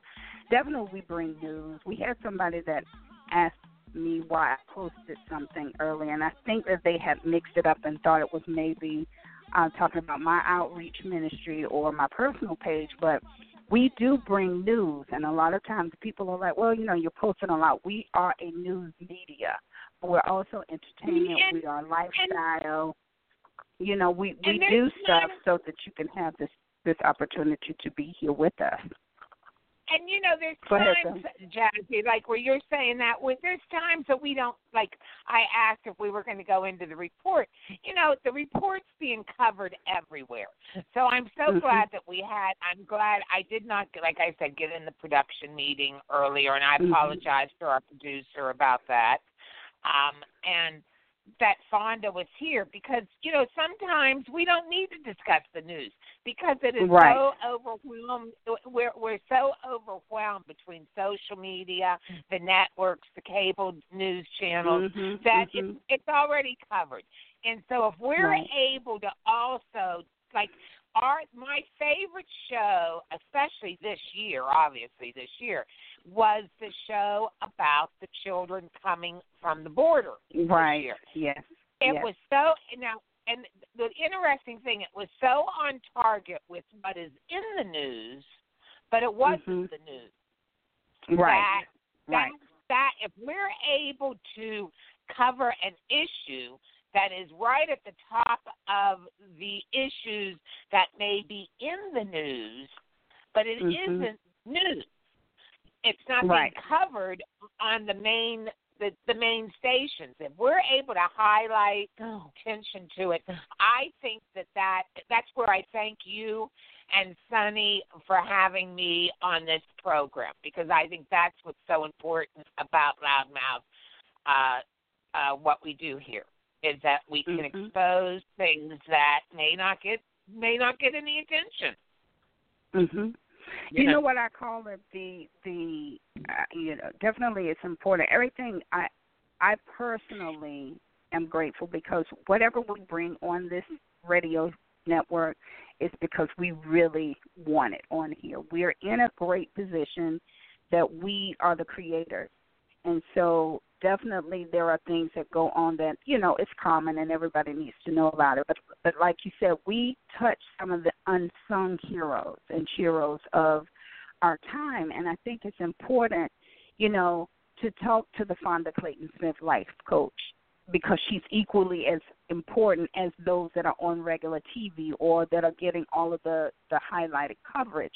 Definitely, we bring news. We had somebody that asked me why I posted something early, and I think that they had mixed it up and thought it was maybe uh, talking about my outreach ministry or my personal page, but we do bring news, and a lot of times people are like, "Well, you know, you're posting a lot." We are a news media. We're also entertainment. And- we are lifestyle. You know, we we do stuff so that you can have this this opportunity to be here with us. And you know, there's Go ahead, times, Jazzie, like where you're saying that when there's times that we don't like. I asked if we were going to go into the report. You know, the report's being covered everywhere. So I'm so Mhm. glad that we had. I'm glad I did not, like I said, get in the production meeting earlier, and I Mhm. apologize to our producer about that. Um, and that Fonda was here because you know sometimes we don't need to discuss the news because it is Right. so overwhelmed. We're we're so overwhelmed between social media, the networks, the cable news channels Mhm, that mhm. it's it's already covered. And so if we're Right. able to also like our my favorite show, especially this year, obviously this year, was the show about the children coming from the border right. Yes. It yes. was so now, and the interesting thing, it was so on target with what is in the news, but it wasn't Mhm. the news. right. That, right. that that if we're able to cover an issue that is right at the top of the issues that may be in the news, but it Mhm. not news. It's not Right. being covered on the main the, the main stations. If we're able to highlight oh, attention to it, I think that, that that's where I thank you and Sonny for having me on this program because I think that's what's so important about LouddMouth. Uh, uh, what we do here is that we can Mhm. expose things that may not get may not get any attention. Mhm. You You know. know what I call it the the uh, you know definitely it's important. Everything I I personally am grateful because whatever we bring on this radio network is because we really want it on here. We're in a great position that we are the creators. And so definitely there are things that go on that, you know, it's common and everybody needs to know about it. But but like you said, we touch some of the unsung heroes and heroes of our time and I think it's important, you know, to talk to the Fonda Clayton Smith life coach because she's equally as important as those that are on regular TV or that are getting all of the the highlighted coverage.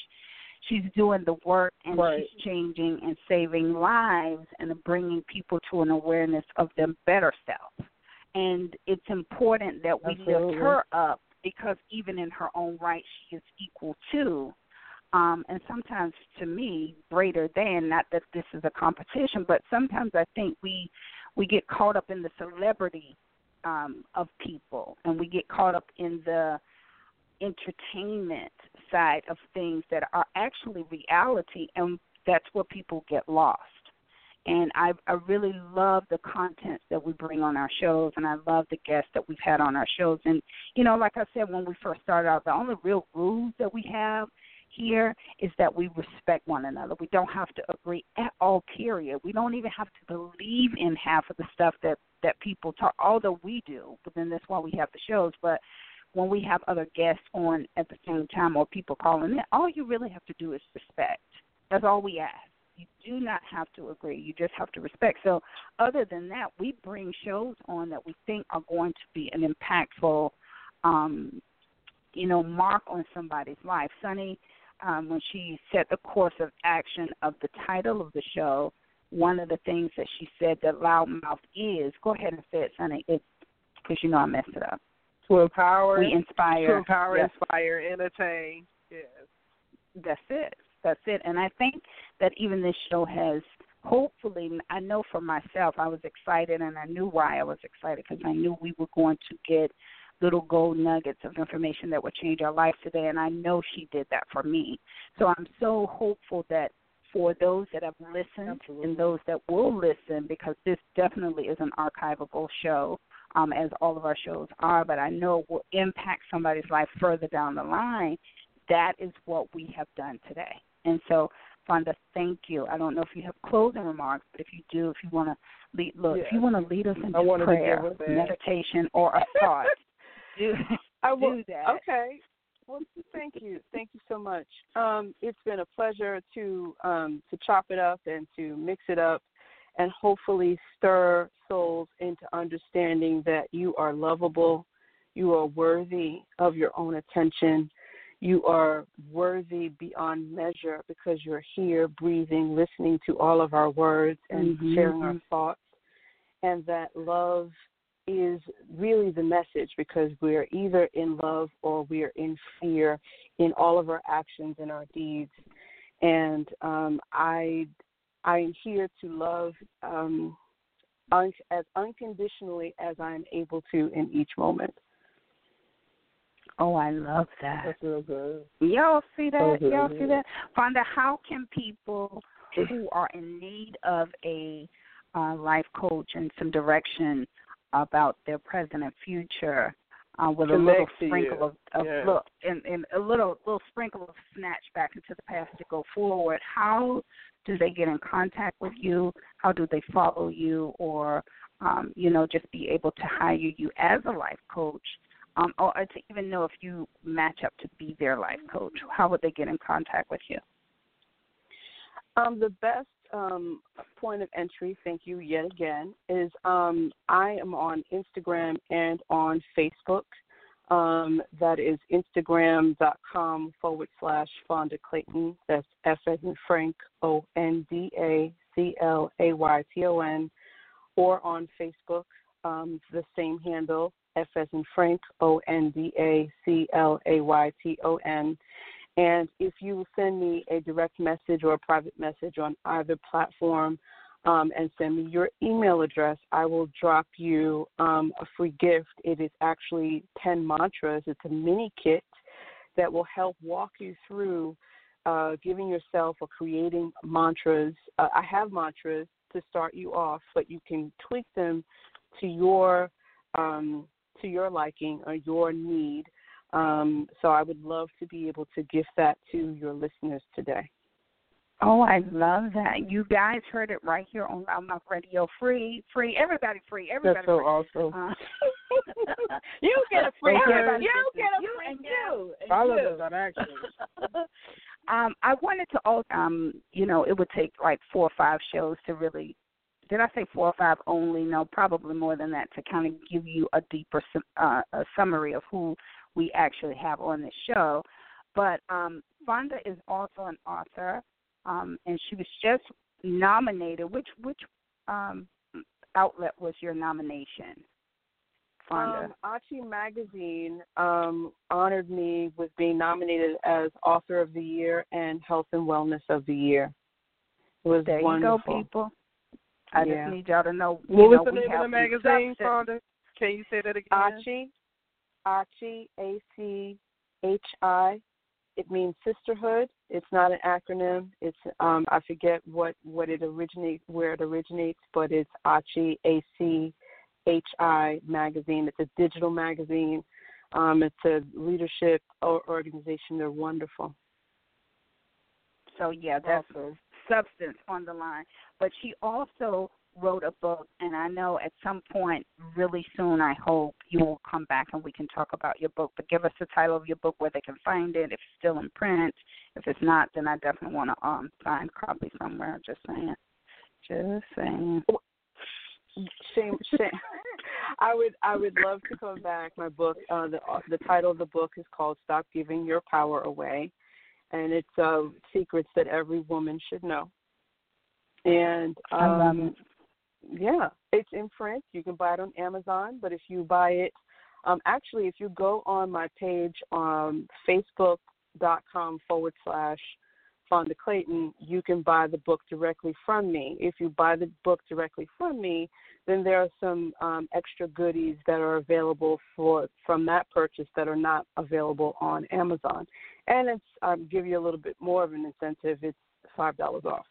She's doing the work and Right. she's changing and saving lives and bringing people to an awareness of their better self. And it's important that we Absolutely. lift her up because even in her own right, she is equal to um, and sometimes to me greater than not that this is a competition but sometimes i think we we get caught up in the celebrity um of people and we get caught up in the entertainment side of things that are actually reality and that's where people get lost and I, I really love the content that we bring on our shows, and I love the guests that we've had on our shows. And you know, like I said when we first started out, the only real rules that we have here is that we respect one another. We don't have to agree at all. Period. We don't even have to believe in half of the stuff that that people talk. Although we do, but then that's why we have the shows. But when we have other guests on at the same time or people calling in, all you really have to do is respect. That's all we ask. You do not have to agree. You just have to respect. So, other than that, we bring shows on that we think are going to be an impactful, um, you know, mark on somebody's life. Sonny, um, when she set the course of action of the title of the show, one of the things that she said that LouddMouth is, go ahead and say it, Sonny, it's because you know I messed it up. To empower, We inspire. to empower, Yes. inspire, entertain. Yes. That's it. That's it. And I think that even this show has hopefully, I know for myself, I was excited and I knew why I was excited because I knew we were going to get little gold nuggets of information that would change our lives today. And I know she did that for me. So I'm so hopeful that for those that have listened Absolutely. and those that will listen, because this definitely is an archivable show, um, as all of our shows are, but I know it will impact somebody's life further down the line. That is what we have done today. And so, Fonda, thank you. I don't know if you have closing remarks, but if you do, if you want to lead, look, if you want to lead us into I wanted to prayer, meditation, or a thought, (laughs) do I will, do that. Okay. Well, thank you, thank you so much. Um, it's been a pleasure to um, to chop it up and to mix it up, and hopefully stir souls into understanding that you are lovable, you are worthy of your own attention, you are worthy beyond measure because you're here, breathing, listening to all of our words and Mhm. sharing our thoughts, and that love is really the message because we're either in love or we're in fear in all of our actions and our deeds. And um, I, I am here to love um, un- as unconditionally as I'm able to in each moment. Oh, I love that. That's real good. Y'all see that? Okay. Y'all see that? Fonda, how can people who are in need of a uh, life coach and some direction about their present and future uh, with a little sprinkle you. of, of Yes. look and, and a little little sprinkle of snatch back into the past to go forward, how do they get in contact with you? How do they follow you or um, you know, just be able to hire you as a life coach? um, or to even know if you match up to be their life coach? How would they get in contact with you? Um, the best um, point of entry, thank you yet again, is um, I am on Instagram and on Facebook. Um, that is Instagram.com forward slash Fonda Clayton. That's F as in Frank, O N D A C L A Y T O N. Or on Facebook, um, the same handle, F as in Frank, O N D A C L A Y T O N. And if you send me a direct message or a private message on either platform um, and send me your email address, I will drop you um, a free gift. It is actually 10 mantras, it's a mini kit that will help walk you through uh, giving yourself or creating mantras. Uh, I have mantras to start you off, but you can tweak them to your um, to your liking or your need. Um, so I would love to be able to gift that to your listeners today. Oh, I love that. You guys heard it right here on LouddMouth Radio. Free, free, everybody free, everybody That's so free. awesome. Uh, (laughs) you get a free Everybody. You You get a you free and you. And All of us are actually. (laughs) um, I wanted to also, um, you know, it would take like four or five shows to really. Did I say four or five only? No, probably more than that to kind of give you a deeper uh, a summary of who we actually have on the show. But um, Fonda is also an author, um, and she was just nominated. Which which um, outlet was your nomination, Fonda? Um, Achi Magazine um, honored me with being nominated as Author of the Year and Health and Wellness of the Year. It was there wonderful. you go, people. I Yeah. just need y'all to know. What you was know, the name of the magazine, Fonda? Can you say that again? Achi, Achi, A C H I. It means sisterhood. It's not an acronym. It's um, I forget what what it originates where it originates, but it's Achi A C H I magazine. It's a digital magazine. Um, it's a leadership organization. They're wonderful. So yeah, that's substance on the line. But she also wrote a book, and I know at some point, really soon, I hope you will come back and we can talk about your book. But give us the title of your book, where they can find it, if it's still in print. If it's not, then I definitely want to um find a copy somewhere. Just saying. Just saying. Shame, shame. (laughs) I would I would love to come back. My book, uh, the the title of the book is called "Stop Giving Your Power Away," and it's uh, secrets that every woman should know. And um, I love it. Yeah, it's in print. You can buy it on Amazon, but if you buy it, um, actually, if you go on my page on Facebook.com forward slash Fonda Clayton, you can buy the book directly from me. If you buy the book directly from me, then there are some um, extra goodies that are available for from that purchase that are not available on Amazon. And it's um, give you a little bit more of an incentive. It's five dollars off.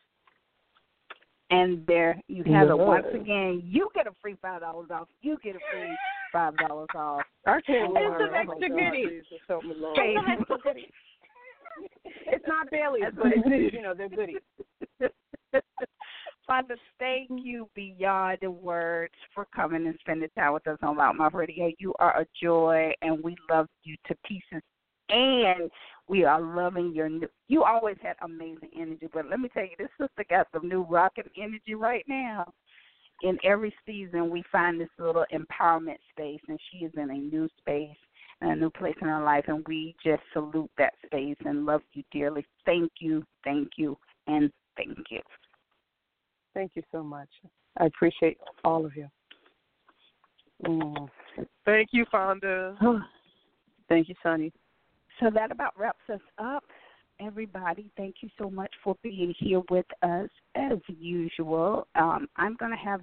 And there you have it. Once again, you get a free five dollars off. You get a free five dollars off. I can't It's oh remember. some extra goodies. It's something along Hey. It's not Bailey's, but it's you know they're goodies. (laughs) Fonda, thank you beyond the words for coming and spending time with us on LouddMouth Radio. You are a joy, and we love you to pieces. And we are loving your new. You always had amazing energy, but let me tell you, this sister got some new rocking energy right now. In every season, we find this little empowerment space, and she is in a new space and a new place in her life, and we just salute that space and love you dearly. Thank you, thank you, and thank you. Thank you so much. I appreciate all of you. Mm. Thank you, Fonda. (sighs) Thank you, Sonny. So that about wraps us up. Everybody, thank you so much for being here with us as usual. Um, I'm going to have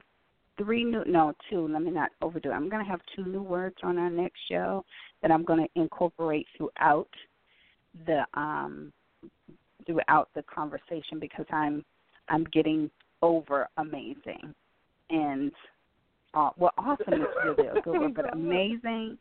three new, no, two, let me not overdo it. I'm going to have two new words on our next show that I'm going to incorporate throughout the um throughout the conversation because I'm I'm getting over amazing and uh, well awesome is really a good word, but amazing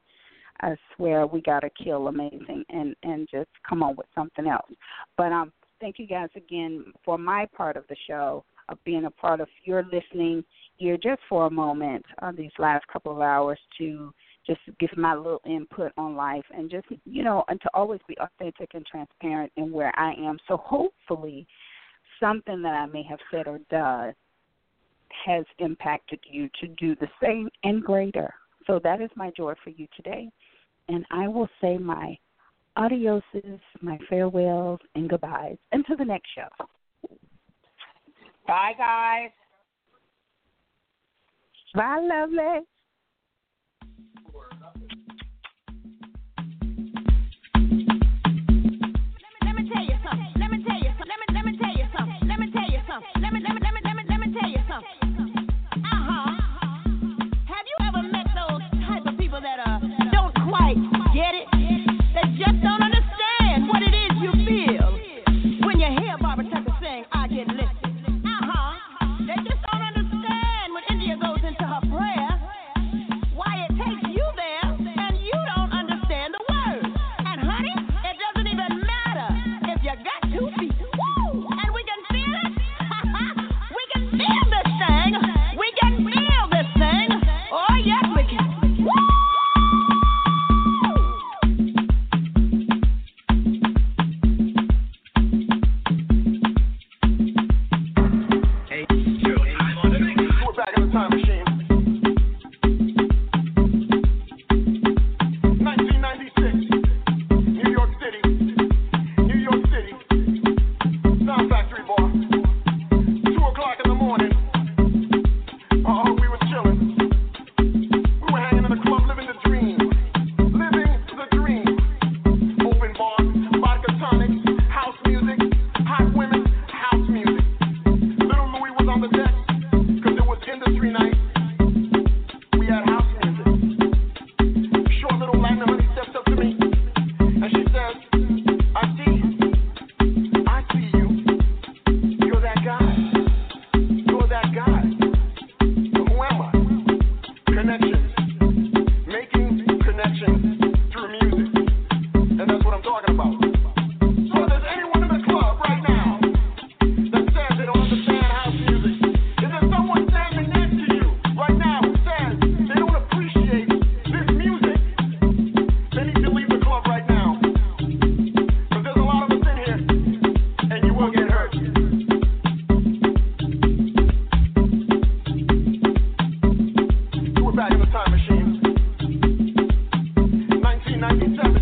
I swear we gotta kill amazing and and just come on with something else. But um, thank you guys again for my part of the show of being a part of your listening ear just for a moment uh, these last couple of hours to just give my little input on life and just you know and to always be authentic and transparent in where I am. So hopefully something that I may have said or done has impacted you to do the same and greater. So that is my joy for you today. And I will say my adioses, my farewells, and goodbyes until the next show. Bye, guys. Bye, lovely. Let me tell you something. Let me tell you something. Let me let me tell you something. Let me tell you something. Let me let me let me let me let me don't get it? now you just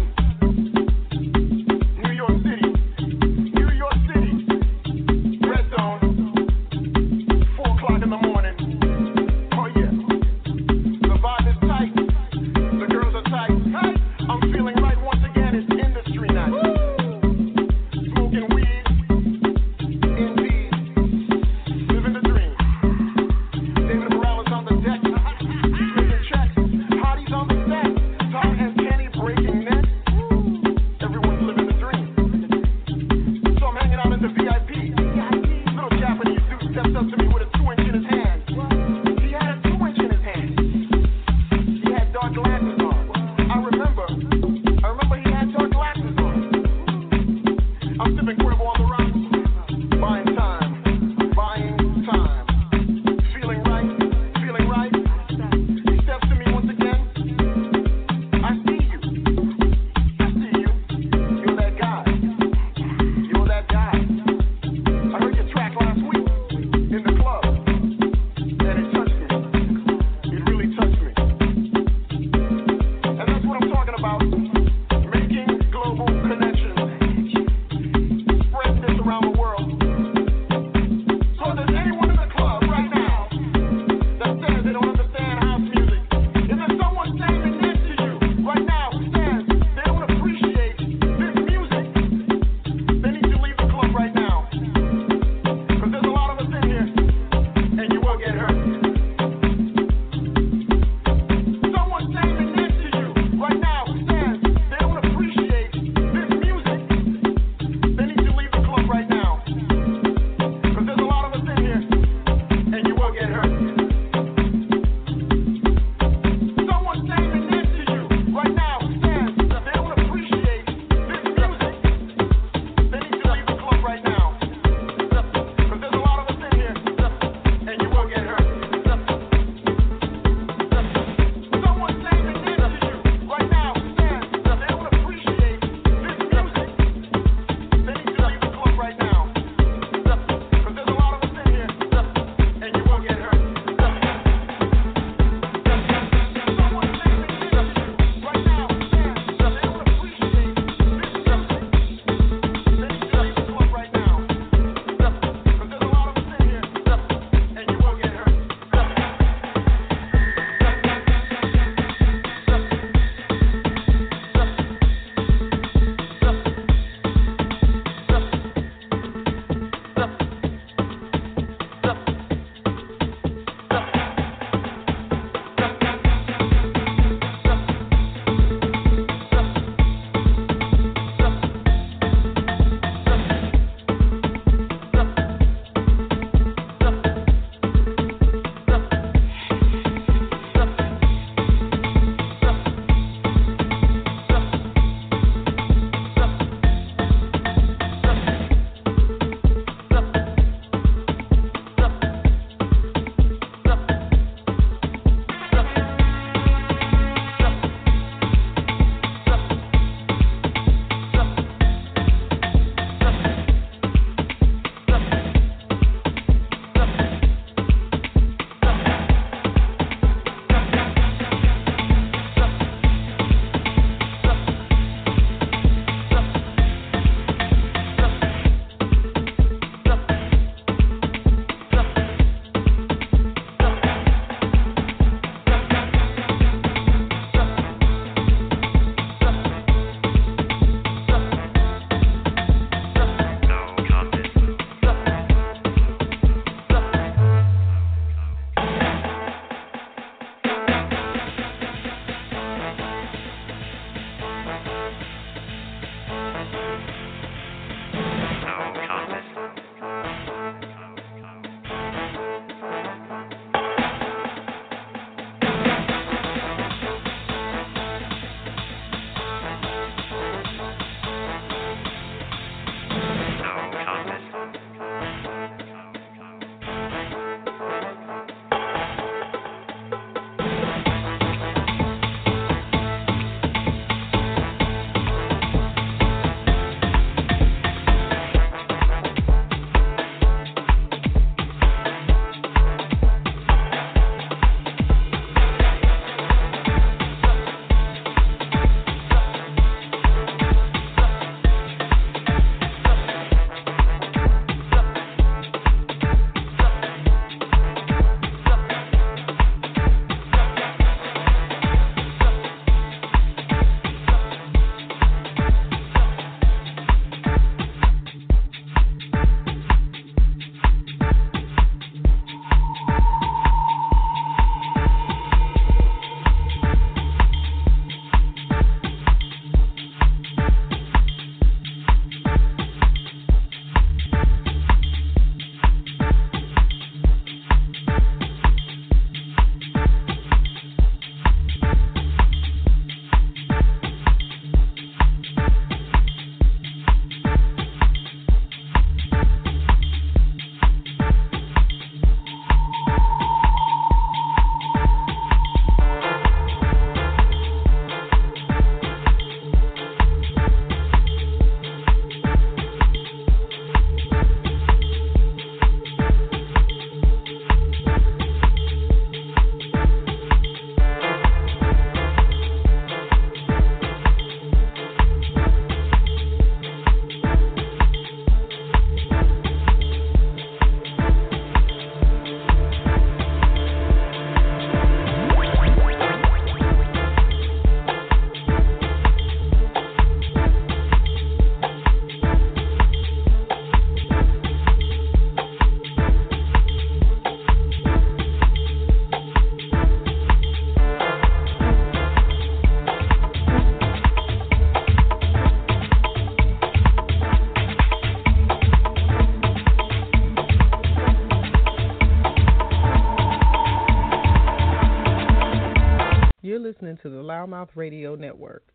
LouddMouth Radio Network.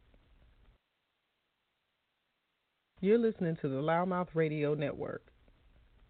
You're listening to the LouddMouth Radio Network.